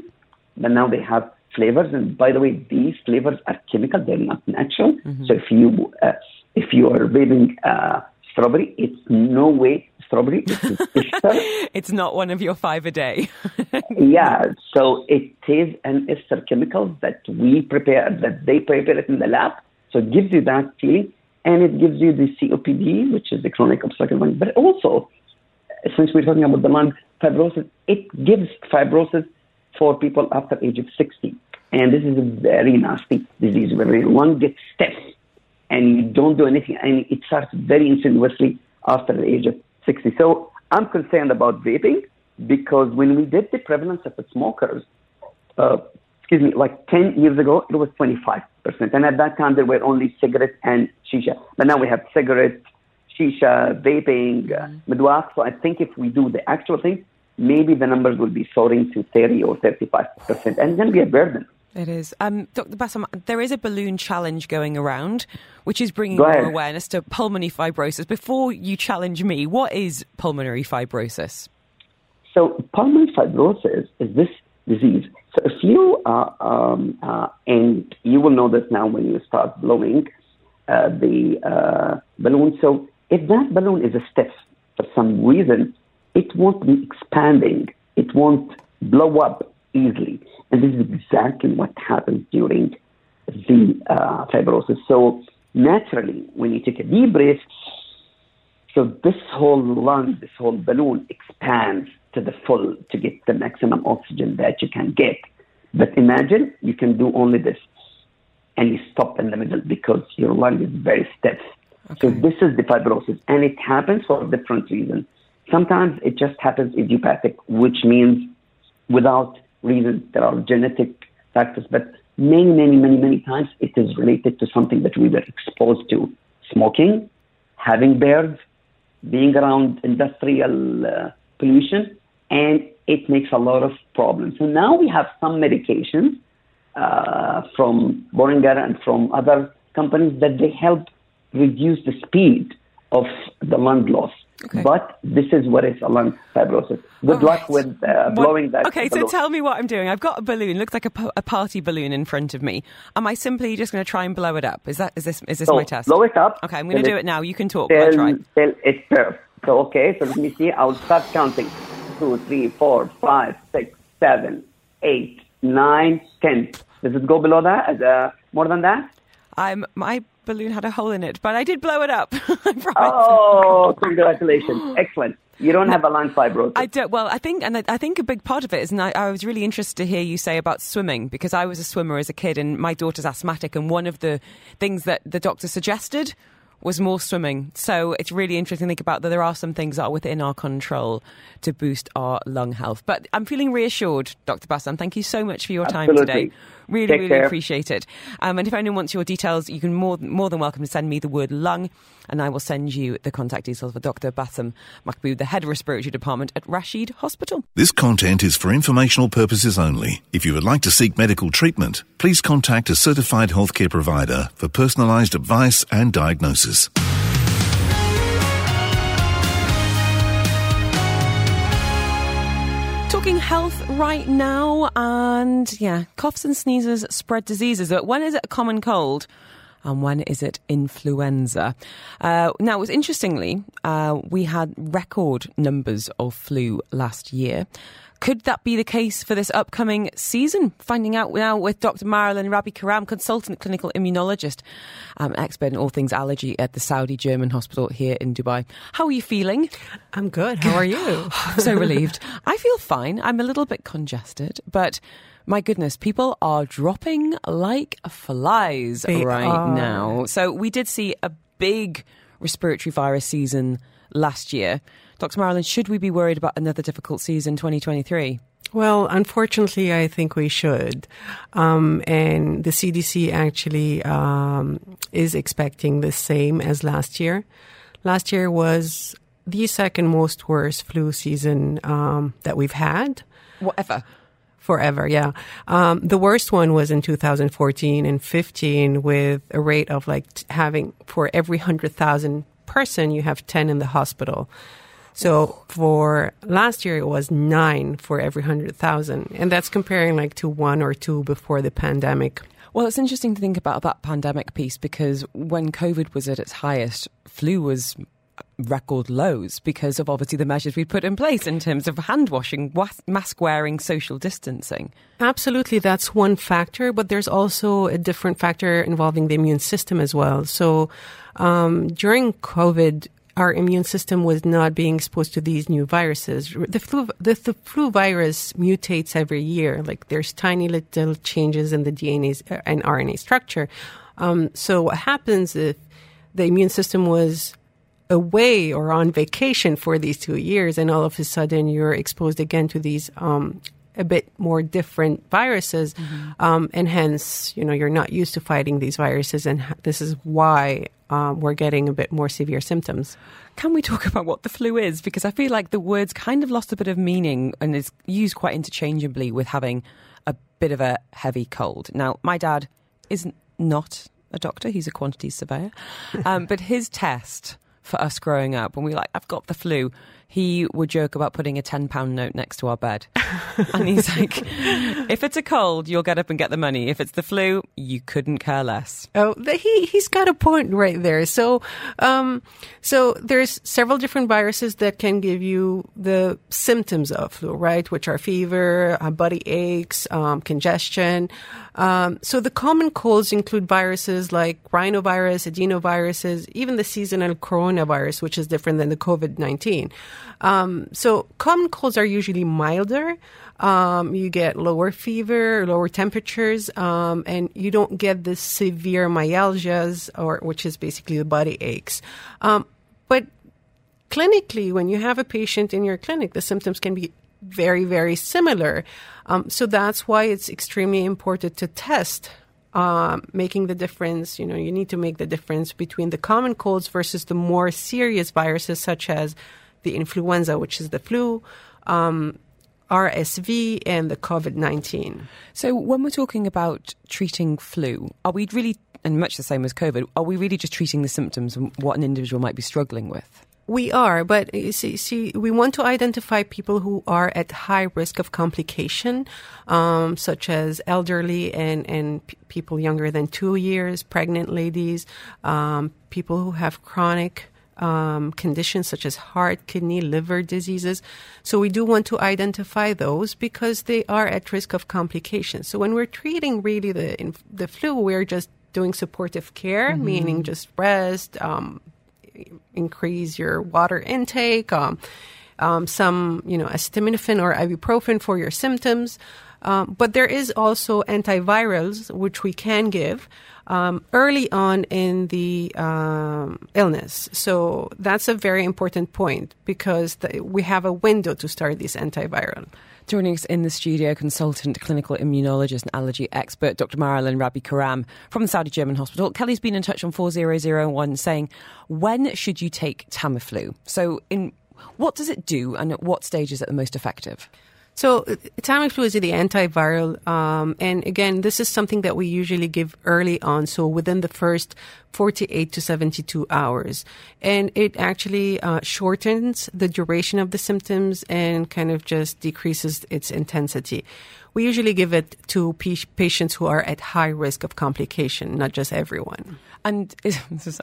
Speaker 6: but now they have flavors. And by the way, these flavors are chemical; they're not natural. Mm-hmm. So if you uh, if you are bathing uh, strawberry, it's no way strawberry.
Speaker 3: It's, it's not one of your five a day.
Speaker 6: yeah, so it is an ester chemical that we prepare, that they prepare it in the lab. So it gives you that feeling, and it gives you the COPD, which is the chronic obstructive lung. But also, since we're talking about the lung fibrosis, it gives fibrosis for people after age of 60. And this is a very nasty disease where your lung gets stiff and you don't do anything, and it starts very insidiously after the age of 60. So I'm concerned about vaping because when we did the prevalence of the smokers, uh, excuse me, like 10 years ago, it was 25%. And at that time, there were only cigarettes and shisha. But now we have cigarettes, shisha, vaping, uh, midwakh. So I think if we do the actual thing, maybe the numbers will be soaring to 30 or 35%. And it's going to be a burden.
Speaker 3: It is. Um, Dr. Bassam, there is a balloon challenge going around, which is bringing more awareness to pulmonary fibrosis. Before you challenge me, what is pulmonary fibrosis?
Speaker 6: So, pulmonary fibrosis is this disease. So, if you are, um, uh, and you will know this now when you start blowing uh, the uh, balloon. So, if that balloon is a stiff for some reason, it won't be expanding, it won't blow up easily. And this is exactly what happens during the uh, fibrosis. So naturally, when you take a deep breath, so this whole lung, this whole balloon expands to the full to get the maximum oxygen that you can get. But imagine you can do only this and you stop in the middle because your lung is very stiff. Okay. So this is the fibrosis and it happens for different reasons. Sometimes it just happens idiopathic, which means without reasons. There are genetic factors, but many, many, many, many times it is related to something that we were exposed to smoking, having birds, being around industrial uh, pollution, and it makes a lot of problems. So now we have some medications uh, from Boehringer and from other companies that they help reduce the speed of the lung loss. Okay. But this is what is a lung fibrosis. Good luck with uh, blowing that.
Speaker 3: Okay,
Speaker 6: balloon.
Speaker 3: so tell me what I'm doing. I've got a balloon, looks like a, a party balloon in front of me. Am I simply just going to try and blow it up? Is that is this is this
Speaker 6: so
Speaker 3: my test?
Speaker 6: Blow it up.
Speaker 3: Okay, I'm going to do it now. You can talk. I'll try.
Speaker 6: Till it's perfect. So okay, so let me see. I'll start counting. Two, three, four, five, six, seven, eight, nine, ten. Does it go below that? Uh, more than that?
Speaker 3: I'm my balloon had a hole in it, but I did blow it up.
Speaker 6: oh, congratulations! Excellent. You don't have a lung fibrosis.
Speaker 3: I don't. Well, I think, and I think a big part of it is, and I, I, was really interested to hear you say about swimming because I was a swimmer as a kid, and my daughter's asthmatic, and one of the things that the doctor suggested was more swimming. So it's really interesting to think about that there are some things that are within our control to boost our lung health. But I'm feeling reassured, Dr. Bassam. Thank you so much for your time today. Really,
Speaker 6: Take
Speaker 3: really
Speaker 6: care.
Speaker 3: appreciate it. Um, and if anyone wants your details, you can more, more than welcome to send me the word lung, and I will send you the contact details for Dr. Bassam Mahboub, the head of respiratory department at Rashid Hospital.
Speaker 1: This content is for informational purposes only. If you would like to seek medical treatment, please contact a certified healthcare provider for personalised advice and diagnosis.
Speaker 3: Talking health right now, and yeah, coughs and sneezes spread diseases. But when is it a common cold? and when is it influenza? Uh, now, it was interestingly, uh, we had record numbers of flu last year. Could that be the case for this upcoming season? Finding out now with Dr. Marilyn Rabi Karam, consultant clinical immunologist, um, expert in all things allergy at the Saudi German Hospital here in Dubai. How are you feeling?
Speaker 7: I'm good. How are you?
Speaker 3: so relieved. I feel fine. I'm a little bit congested, but my goodness, people are dropping like flies
Speaker 7: They
Speaker 3: right
Speaker 7: are.
Speaker 3: now. So we did see a big respiratory virus season last year. Dr. Marilyn, should we be worried about another difficult season 2023?
Speaker 7: Well, unfortunately, I think we should. Um, and the CDC actually um, is expecting the same as last year. Last year was the second most worst flu season um, that we've had.
Speaker 3: Whatever.
Speaker 7: Forever, yeah. Um, the worst one was in 2014 and 15 with a rate of like t- having for every 100,000 person, you have 10 in the hospital. So for last year, it was nine for every 100,000. And that's comparing like to one or two before the pandemic.
Speaker 3: Well, it's interesting to think about that pandemic piece because when COVID was at its highest, flu was record lows because of obviously the measures we put in place in terms of hand washing, mask wearing, social distancing.
Speaker 7: Absolutely, that's one factor, but there's also a different factor involving the immune system as well. So um, during COVID, our immune system was not being exposed to these new viruses. The flu, the, the, flu virus mutates every year. Like there's tiny little changes in the DNA uh, and RNA structure. Um, so what happens if the immune system was away or on vacation for these two years, and all of a sudden you're exposed again to these um, a bit more different viruses, mm-hmm. um, and hence, you know, you're not used to fighting these viruses, and this is why um, we're getting a bit more severe symptoms.
Speaker 3: Can we talk about what the flu is? Because I feel like the words kind of lost a bit of meaning and is used quite interchangeably with having a bit of a heavy cold. Now, my dad is not a doctor; he's a quantity surveyor, um, but his test for us growing up when we like, I've got the flu he would joke about putting a £10 note next to our bed. and he's like, if it's a cold, you'll get up and get the money. If it's the flu, you couldn't care less.
Speaker 7: Oh, he, he's got a point right there. So, um, so there's several different viruses that can give you the symptoms of flu, right? Which are fever, uh, body aches, um, congestion. Um, so the common colds include viruses like rhinovirus, adenoviruses, even the seasonal coronavirus, which is different than the COVID-19. Um, so common colds are usually milder. Um, you get lower fever, lower temperatures, um, and you don't get the severe myalgias, or which is basically the body aches. Um, but clinically, when you have a patient in your clinic, the symptoms can be very, very similar. Um, so that's why it's extremely important to test uh, making the difference. You know, you need to make the difference between the common colds versus the more serious viruses, such as the influenza, which is the flu, um, RSV, and the COVID 19.
Speaker 3: So, when we're talking about treating flu, are we really, and much the same as COVID, are we really just treating the symptoms and what an individual might be struggling with?
Speaker 7: We are, but see, see, we want to identify people who are at high risk of complication, um, such as elderly and, and p- people younger than two years, pregnant ladies, um, people who have chronic um, conditions such as heart, kidney, liver diseases. So we do want to identify those because they are at risk of complications. So when we're treating really the the flu, we're just doing supportive care, mm-hmm. meaning just rest, um, increase your water intake, um, um, some you know acetaminophen or ibuprofen for your symptoms. Um, but there is also antivirals which we can give um, early on in the um, illness. So that's a very important point because the, we have a window to start this antiviral.
Speaker 3: Joining us in the studio, consultant clinical immunologist and allergy expert, Dr. Marilyn Rabi Karam from the Saudi German Hospital. Kelly's been in touch on 4001 saying, when should you take Tamiflu? So, in what does it do and at what stage is it the most effective?
Speaker 7: So Tamiflu is the antiviral, um, and again, this is something that we usually give early on, so within the first 48 to 72 hours, and it actually uh, shortens the duration of the symptoms and kind of just decreases its intensity. We usually give it to patients who are at high risk of complication, not just everyone.
Speaker 3: And is,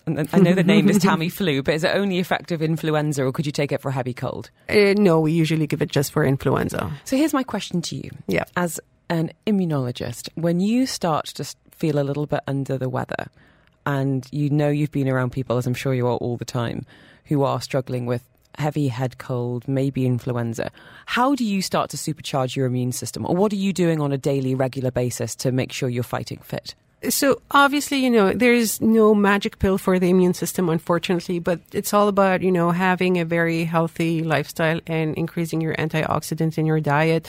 Speaker 3: I know the name is Tamiflu, but is it only effective influenza, or could you take it for a heavy cold?
Speaker 7: Uh, no, we usually give it just for influenza.
Speaker 3: So here's my question to you.
Speaker 7: Yeah.
Speaker 3: As an immunologist, when you start to feel a little bit under the weather, and you know you've been around people, as I'm sure you are all the time, who are struggling with heavy head cold, maybe influenza. How do you start to supercharge your immune system? Or what are you doing on a daily, regular basis to make sure you're fighting fit?
Speaker 7: So obviously, you know, there is no magic pill for the immune system, unfortunately, but it's all about, you know, having a very healthy lifestyle and increasing your antioxidants in your diet.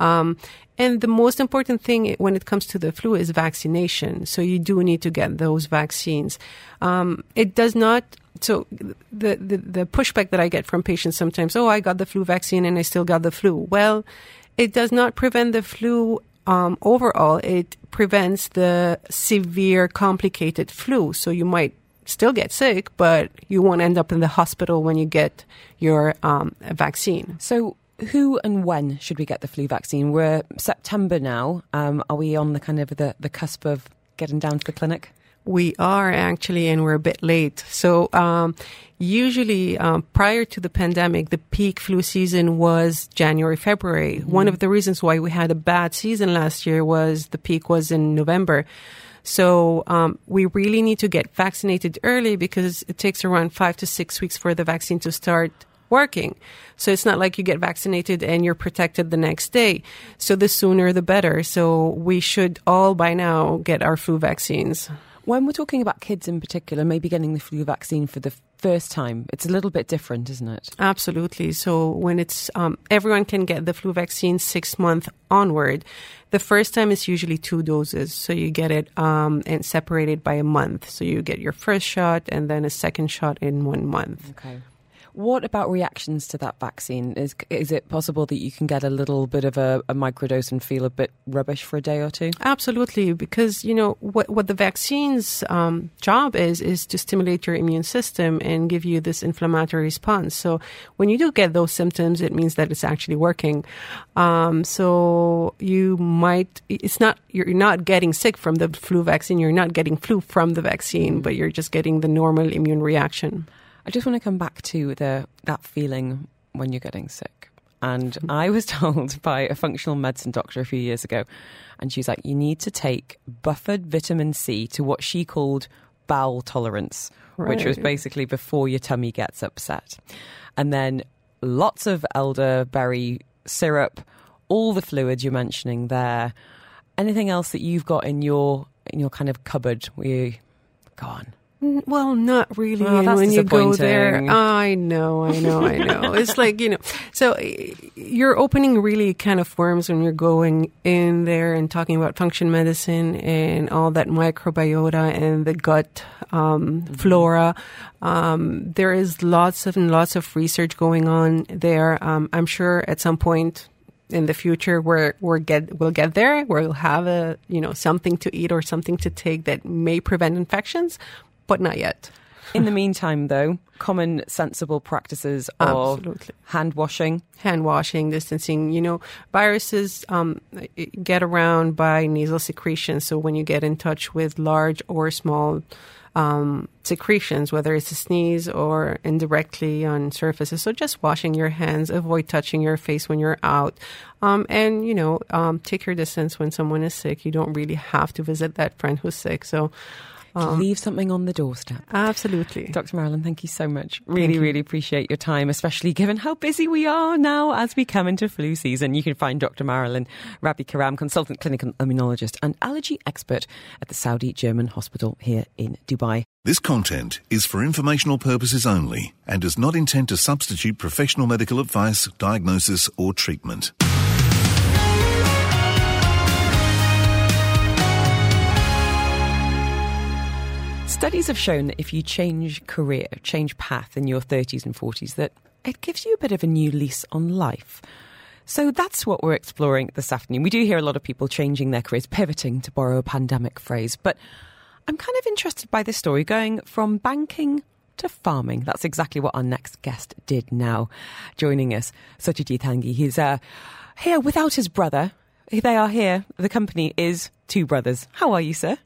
Speaker 7: Um, and the most important thing when it comes to the flu is vaccination. So you do need to get those vaccines. Um, it does not. So the, the the pushback that I get from patients sometimes, oh, I got the flu vaccine and I still got the flu. Well, it does not prevent the flu um, overall, it prevents the severe, complicated flu. So you might still get sick, but you won't end up in the hospital when you get your um, vaccine.
Speaker 3: So, who and when should we get the flu vaccine? We're September now. Um, are we on the kind of the, the cusp of getting down to the clinic?
Speaker 7: We are actually, and we're a bit late. So, um, usually um, prior to the pandemic, the peak flu season was January, February. Mm-hmm. One of the reasons why we had a bad season last year was the peak was in November. So um, we really need to get vaccinated early because it takes around five to six weeks for the vaccine to start working. So it's not like you get vaccinated and you're protected the next day. So the sooner the better. So we should all by now get our flu vaccines.
Speaker 3: When we're talking about kids in particular, maybe getting the flu vaccine for the first time, it's a little bit different, isn't it?
Speaker 7: Absolutely. So when it's um, everyone can get the flu vaccine six months onward. The first time is usually two doses, so you get it um, and separated by a month. So you get your first shot and then a second shot in one month.
Speaker 3: Okay. What about reactions to that vaccine? Is is it possible that you can get a little bit of a, a microdose and feel a bit rubbish for a day or two?
Speaker 7: Absolutely, because you know what what the vaccine's um, job is is to stimulate your immune system and give you this inflammatory response. So when you do get those symptoms, it means that it's actually working. Um, so you might it's not you're not getting sick from the flu vaccine. You're not getting flu from the vaccine, but you're just getting the normal immune reaction.
Speaker 3: I just want to come back to the that feeling when you're getting sick. And mm-hmm. I was told by a functional medicine doctor a few years ago, and she's like, you need to take buffered vitamin C to what she called bowel tolerance, right. which was basically before your tummy gets upset. And then lots of elderberry syrup, all the fluids you're mentioning there. Anything else that you've got in your in your kind of cupboard We go on?
Speaker 7: Well, not really. Oh, and when you go there, I know, I know, I know. it's like, you know, so your opening really kind of forms when you're going in there and talking about function medicine and all that microbiota and the gut um, mm-hmm. flora. Um, there is lots of and lots of research going on there. Um, I'm sure at some point in the future we're, we're get, we'll get there. where We'll have a, you know, something to eat or something to take that may prevent infections but not yet.
Speaker 3: In the meantime, though, common sensible practices of Absolutely. hand washing,
Speaker 7: hand washing, distancing. You know, viruses um, get around by nasal secretions. So when you get in touch with large or small um, secretions, whether it's a sneeze or indirectly on surfaces. So just washing your hands, avoid touching your face when you're out, um, and you know, um, take your distance when someone is sick. You don't really have to visit that friend who's sick. So
Speaker 3: oh. leave something on the doorstep.
Speaker 7: Absolutely.
Speaker 3: Dr. Marilyn, thank you so much. Really, really appreciate your time, especially given how busy we are now as we come into flu season. You can find Dr. Marilyn Rabi Karam, consultant clinical immunologist and allergy expert at the Saudi German Hospital here in Dubai.
Speaker 1: This content is for informational purposes only and does not intend to substitute professional medical advice, diagnosis, or treatment.
Speaker 3: Studies have shown that if you change career, change path in your 30s and 40s, that it gives you a bit of a new lease on life. So that's what we're exploring this afternoon. We do hear a lot of people changing their careers, pivoting to borrow a pandemic phrase, but I'm kind of interested by this story going from banking to farming. That's exactly what our next guest did now. Joining us, Satyajit Hange. He's uh, here without his brother. They are here. The company is Two Brothers. How are you, sir?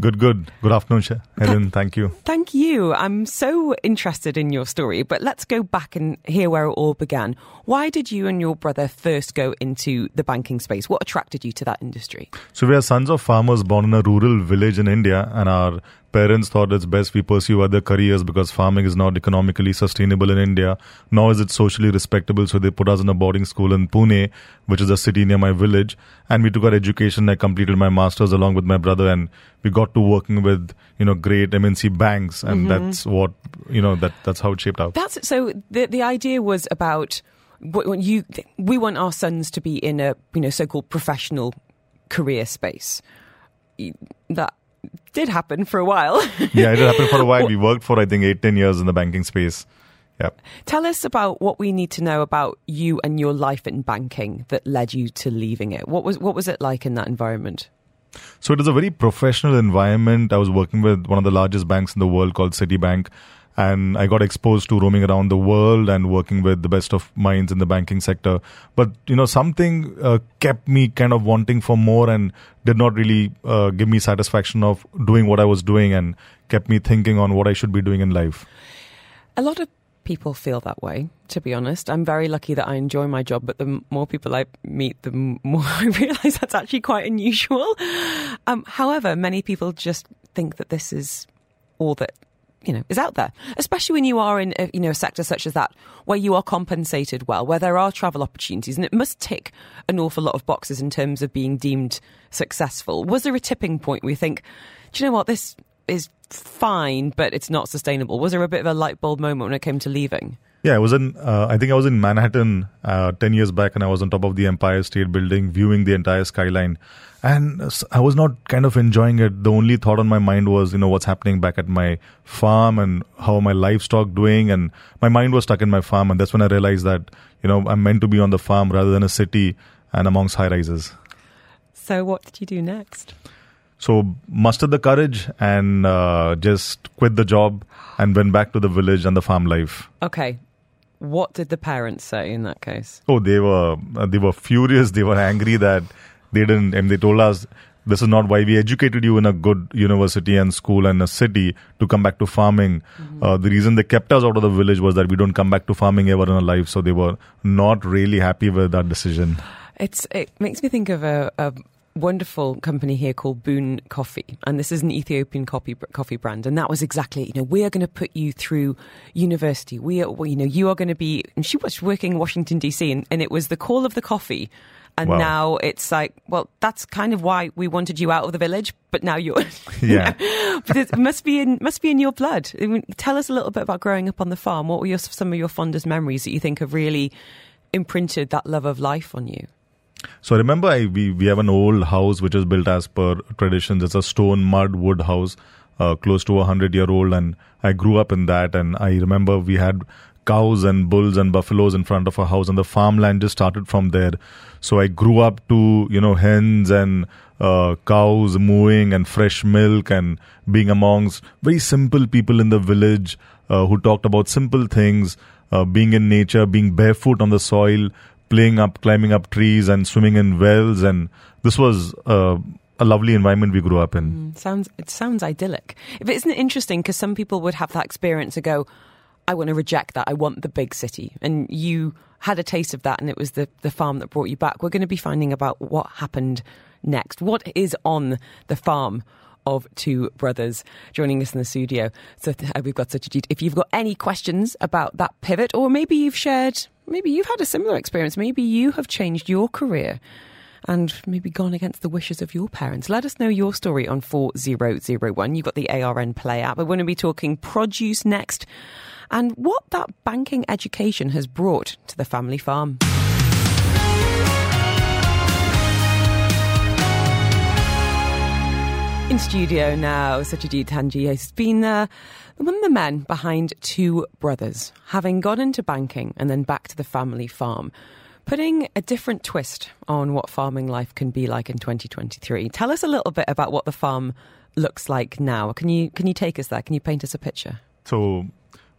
Speaker 8: Good, good. Good afternoon, Helen. Thank you.
Speaker 3: Thank you. I'm so interested in your story, but let's go back and hear where it all began. Why did you and your brother first go into the banking space? What attracted you to that industry?
Speaker 8: So, we are sons of farmers born in a rural village in India, and our parents thought it's best we pursue other careers because farming is not economically sustainable in India, nor is it socially respectable. So they put us in a boarding school in Pune, which is a city near my village. And we took our education. I completed my master's along with my brother and we got to working with, you know, great MNC banks. And mm-hmm. that's what, you know, that, that's how it shaped out.
Speaker 3: That's so the, the idea was about what you, we want our sons to be in a, you know, so-called professional career space. That did happen for a while.
Speaker 8: yeah, it did happen for a while. We worked for, I think, eight, ten years in the banking space. Yep.
Speaker 3: Tell us about what we need to know about you and your life in banking that led you to leaving it. What was what was it like in that environment?
Speaker 8: So it was a very professional environment. I was working with one of the largest banks in the world called Citibank and I got exposed to roaming around the world and working with the best of minds in the banking sector. But you know, something uh, kept me kind of wanting for more and did not really uh, give me satisfaction of doing what I was doing and kept me thinking on what I should be doing in life.
Speaker 3: A lot of people feel that way, to be honest. I'm very lucky that I enjoy my job, but the more people I meet, the more I realize that's actually quite unusual. Um, however, many people just think that this is all that you know is out there. Especially when you are in a, you know a sector such as that where you are compensated well where there are travel opportunities and it must tick an awful lot of boxes in terms of being deemed successful. Was there a tipping point where you think do you know what? This is fine but it's not sustainable? Was there a bit of a light bulb moment when it came to leaving
Speaker 8: yeah, I was in. Uh, I think I was in Manhattan uh, ten years back, and I was on top of the Empire State Building, viewing the entire skyline, and I was not kind of enjoying it. The only thought on my mind was, you know, what's happening back at my farm and how my livestock doing, and my mind was stuck in my farm, and that's when I realized that, you know, I'm meant to be on the farm rather than a city and amongst high rises.
Speaker 3: So, what did you do next?
Speaker 8: So, mustered the courage and uh, just quit the job and went back to the village and the farm life.
Speaker 3: Okay, what did the parents say in that case?
Speaker 8: Oh, they were uh, they were furious. They were angry that they didn't, and they told us this is not why we educated you in a good university and school and a city to come back to farming. Mm-hmm. Uh, the reason they kept us out of the village was that we don't come back to farming ever in our life. So they were not really happy with that decision.
Speaker 3: It's it makes me think of a, a wonderful company here called Boon Coffee, and this is an Ethiopian coffee coffee brand, and that was exactly you know we are going to put you through university. We are you know you are going to be. And she was working in Washington DC, and, and it was the call of the coffee. And wow. now it's like, well, that's kind of why we wanted you out of the village, but now you're,
Speaker 8: yeah.
Speaker 3: but it must be in must be in your blood. I mean, tell us a little bit about growing up on the farm. What were your, some of your fondest memories that you think have really imprinted that love of life on you?
Speaker 8: So I remember I, we, we have an old house which is built as per traditions. It's a stone, mud, wood house, uh, close to a hundred year old. And I grew up in that. And I remember we had cows and bulls and buffaloes in front of our house and the farmland just started from there. So I grew up to, you know, hens and uh, cows mooing and fresh milk and being amongst very simple people in the village uh, who talked about simple things, uh, being in nature, being barefoot on the soil, playing up, climbing up trees, and swimming in wells. And this was uh, a lovely environment we grew up in.
Speaker 3: Mm, sounds it sounds idyllic. But isn't it interesting? Because some people would have that experience and go, "I want to reject that. I want the big city." And you had a taste of that, and it was the the farm that brought you back. We're going to be finding about what happened next. What is on the farm? Of two brothers joining us in the studio. So uh, we've got such a. If you've got any questions about that pivot, or maybe you've shared maybe you've had a similar experience. Maybe you have changed your career and maybe gone against the wishes of your parents. Let us know your story on 4001. You've got the ARN Play app. We're going to be talking produce next and what that banking education has brought to the family farm. In studio now, Satyajit Hange has been uh, one of the men behind Two Brothers, having gone into banking and then back to the family farm, putting a different twist on what farming life can be like in 2023. Tell us a little bit about what the farm looks like now. Can you can you take us there? Can you paint us a picture?
Speaker 8: So,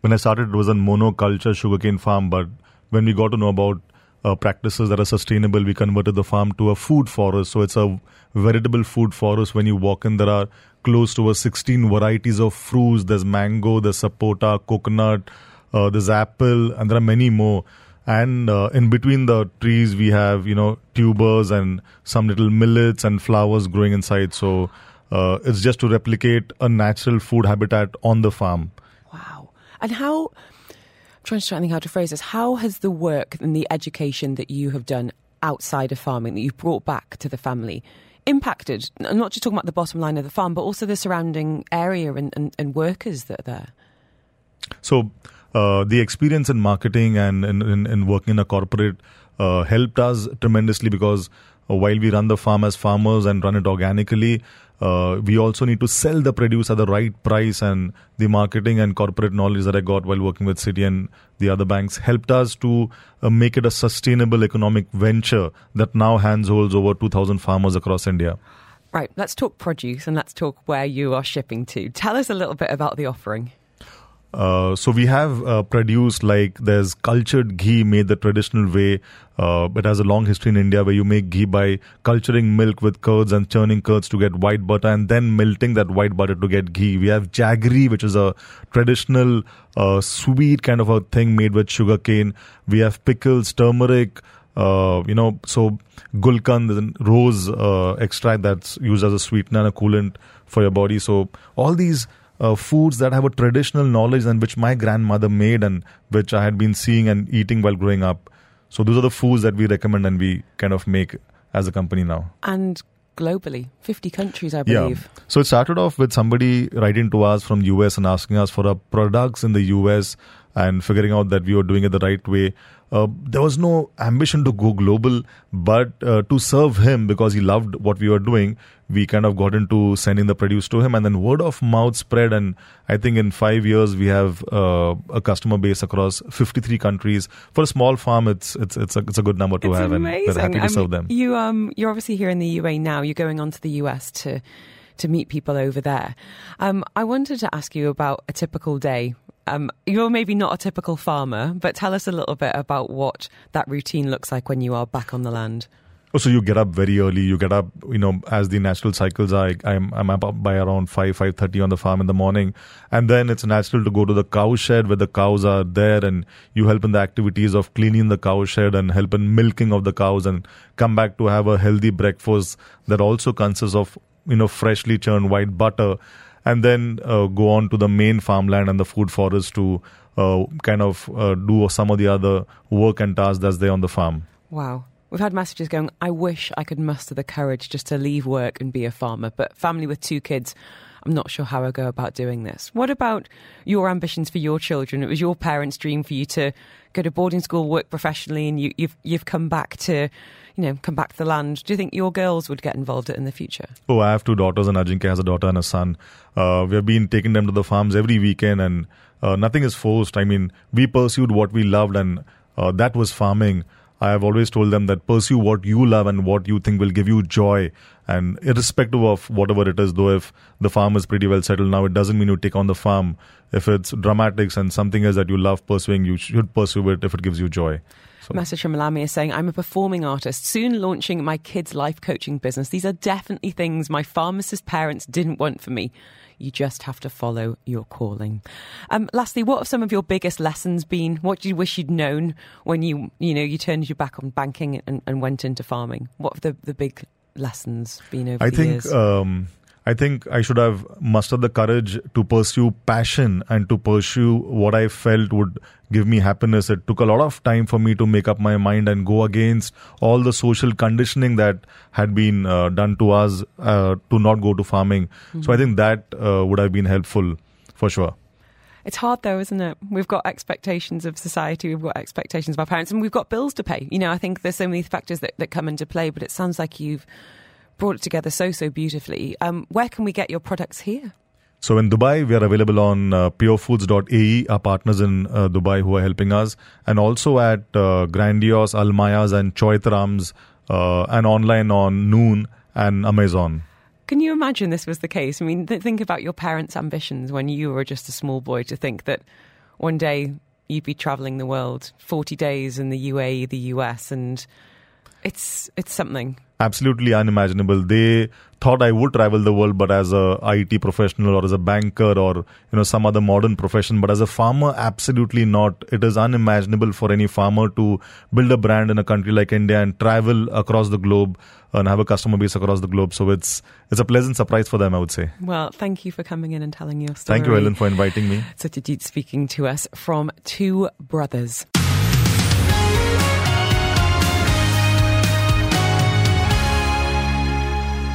Speaker 8: when I started, it was a monoculture sugarcane farm, but when we got to know about uh, practices that are sustainable. We converted the farm to a food forest. So it's a veritable food forest. When you walk in, there are close to a 16 varieties of fruits. There's mango, there's sapota, coconut, uh, there's apple, and there are many more. And uh, in between the trees, we have, you know, tubers and some little millets and flowers growing inside. So Uh, it's just to replicate a natural food habitat on the farm.
Speaker 3: Wow. And how, trying to think how to phrase this, how has the work and the education that you have done outside of farming that you've brought back to the family impacted? I'm not just talking about the bottom line of the farm, but also the surrounding area and, and, and workers that are there.
Speaker 8: So, uh, the experience in marketing and in, working in a corporate uh, helped us tremendously because while we run the farm as farmers and run it organically, uh, we also need to sell the produce at the right price and the marketing and corporate knowledge that I got while working with Citi and the other banks helped us to uh, make it a sustainable economic venture that now hands holds over 2,000 farmers across India.
Speaker 3: Right, let's talk produce and let's talk where you are shipping to. Tell us a little bit about the offering.
Speaker 8: Uh, so we have uh, produced like there's cultured ghee made the traditional way. Uh, it has a long history in India where you make ghee by culturing milk with curds and churning curds to get white butter and then melting that white butter to get ghee. We have jaggery, which is a traditional uh, sweet kind of a thing made with sugar cane. We have pickles, turmeric. Uh, you know, so gulkand, rose uh, extract that's used as a sweetener and a coolant for your body. So all these uh, foods that have a traditional knowledge and which my grandmother made and which I had been seeing and eating while growing up. So those are the foods that we recommend and we kind of make as a company now.
Speaker 3: And globally, 50 countries, I believe.
Speaker 8: Yeah. So it started off with somebody writing to us from US and asking us for our products in the US and figuring out that we were doing it the right way. Uh, there was no ambition to go global, but uh, to serve him because he loved what we were doing, we kind of got into sending the produce to him, and then word of mouth spread. And I think in five years we have uh, a customer base across 53 countries. For a small farm, it's it's it's a it's a good number to
Speaker 3: it's
Speaker 8: have,
Speaker 3: amazing.
Speaker 8: and we're happy to serve them.
Speaker 3: You um you're obviously here in the UA now. You're going on to the US to to meet people over there. Um, I wanted to ask you about a typical day um, you're maybe not a typical farmer, but tell us a little bit about what that routine looks like when you are back on the land.
Speaker 8: Oh, so you get up very early. You get up, you know, as the natural cycles are. I'm I'm up by around five five thirty on the farm in the morning, and then it's natural to go to the cow shed where the cows are there, and you help in the activities of cleaning the cow shed and help in milking of the cows, and come back to have a healthy breakfast that also consists of you know freshly churned white butter and then uh, go on to the main farmland and the food forest to uh, kind of uh, do some of the other work and tasks that's there on the farm.
Speaker 3: Wow. We've had messages going, I wish I could muster the courage just to leave work and be a farmer, but family with two kids, I'm not sure how I go about doing this. What about your ambitions for your children? It was your parents' dream for you to go to boarding school, work professionally, and you, you've you've come back to you know, come back to the land. Do you think your girls would get involved in the future?
Speaker 8: Oh, I have two daughters, and Ajinkya has a daughter and a son. Uh, we have been taking them to the farms every weekend, and uh, nothing is forced. I mean, we pursued what we loved, and uh, that was farming. I have always told them that pursue what you love and what you think will give you joy. And irrespective of whatever it is, though, if the farm is pretty well settled now, it doesn't mean you take on the farm. If it's dramatics and something is that you love pursuing, you should pursue it if it gives you joy.
Speaker 3: Message from Lamia saying, I'm a performing artist, soon launching my kids' life coaching business. These are definitely things my pharmacist parents didn't want for me. You just have to follow your calling. Um, lastly, what have some of your biggest lessons been? What do you wish you'd known when you, you know, you turned your back on banking and, and went into farming? What have the, the big lessons been over
Speaker 8: I
Speaker 3: the
Speaker 8: think,
Speaker 3: years?
Speaker 8: Um, I think I should have mustered the courage to pursue passion and to pursue what I felt would give me happiness. It took a lot of time for me to make up my mind and go against all the social conditioning that had been uh, done to us uh, to not go to farming. Mm-hmm. So I think that uh, would have been helpful for sure.
Speaker 3: It's hard though, isn't it? We've got expectations of society, we've got expectations of our parents, and we've got bills to pay. You know, I think there's so many factors that, that come into play, but it sounds like you've brought it together so, so beautifully. Um, where can we get your products here?
Speaker 8: So in Dubai, we are available on uh, purefoods.ae, our partners in uh, Dubai who are helping us, and also at uh, Grandiose, Almayas, and Choithrams, uh, and online on Noon and Amazon.
Speaker 3: Can you imagine this was the case? I mean, th- think about your parents' ambitions when you were just a small boy to think that one day you'd be traveling the world, 40 days in the UAE, the US, and it's it's something.
Speaker 8: Absolutely unimaginable. They thought I would travel the world, but as a IT professional or as a banker or you know some other modern profession. But as a farmer, absolutely not. It is unimaginable for any farmer to build a brand in a country like India and travel across the globe and have a customer base across the globe. So it's it's a pleasant surprise for them, I would say.
Speaker 3: Well, thank you for coming in and telling your story.
Speaker 8: Thank you, Ellen, for inviting me.
Speaker 3: Satyajit speaking to us from Two Brothers.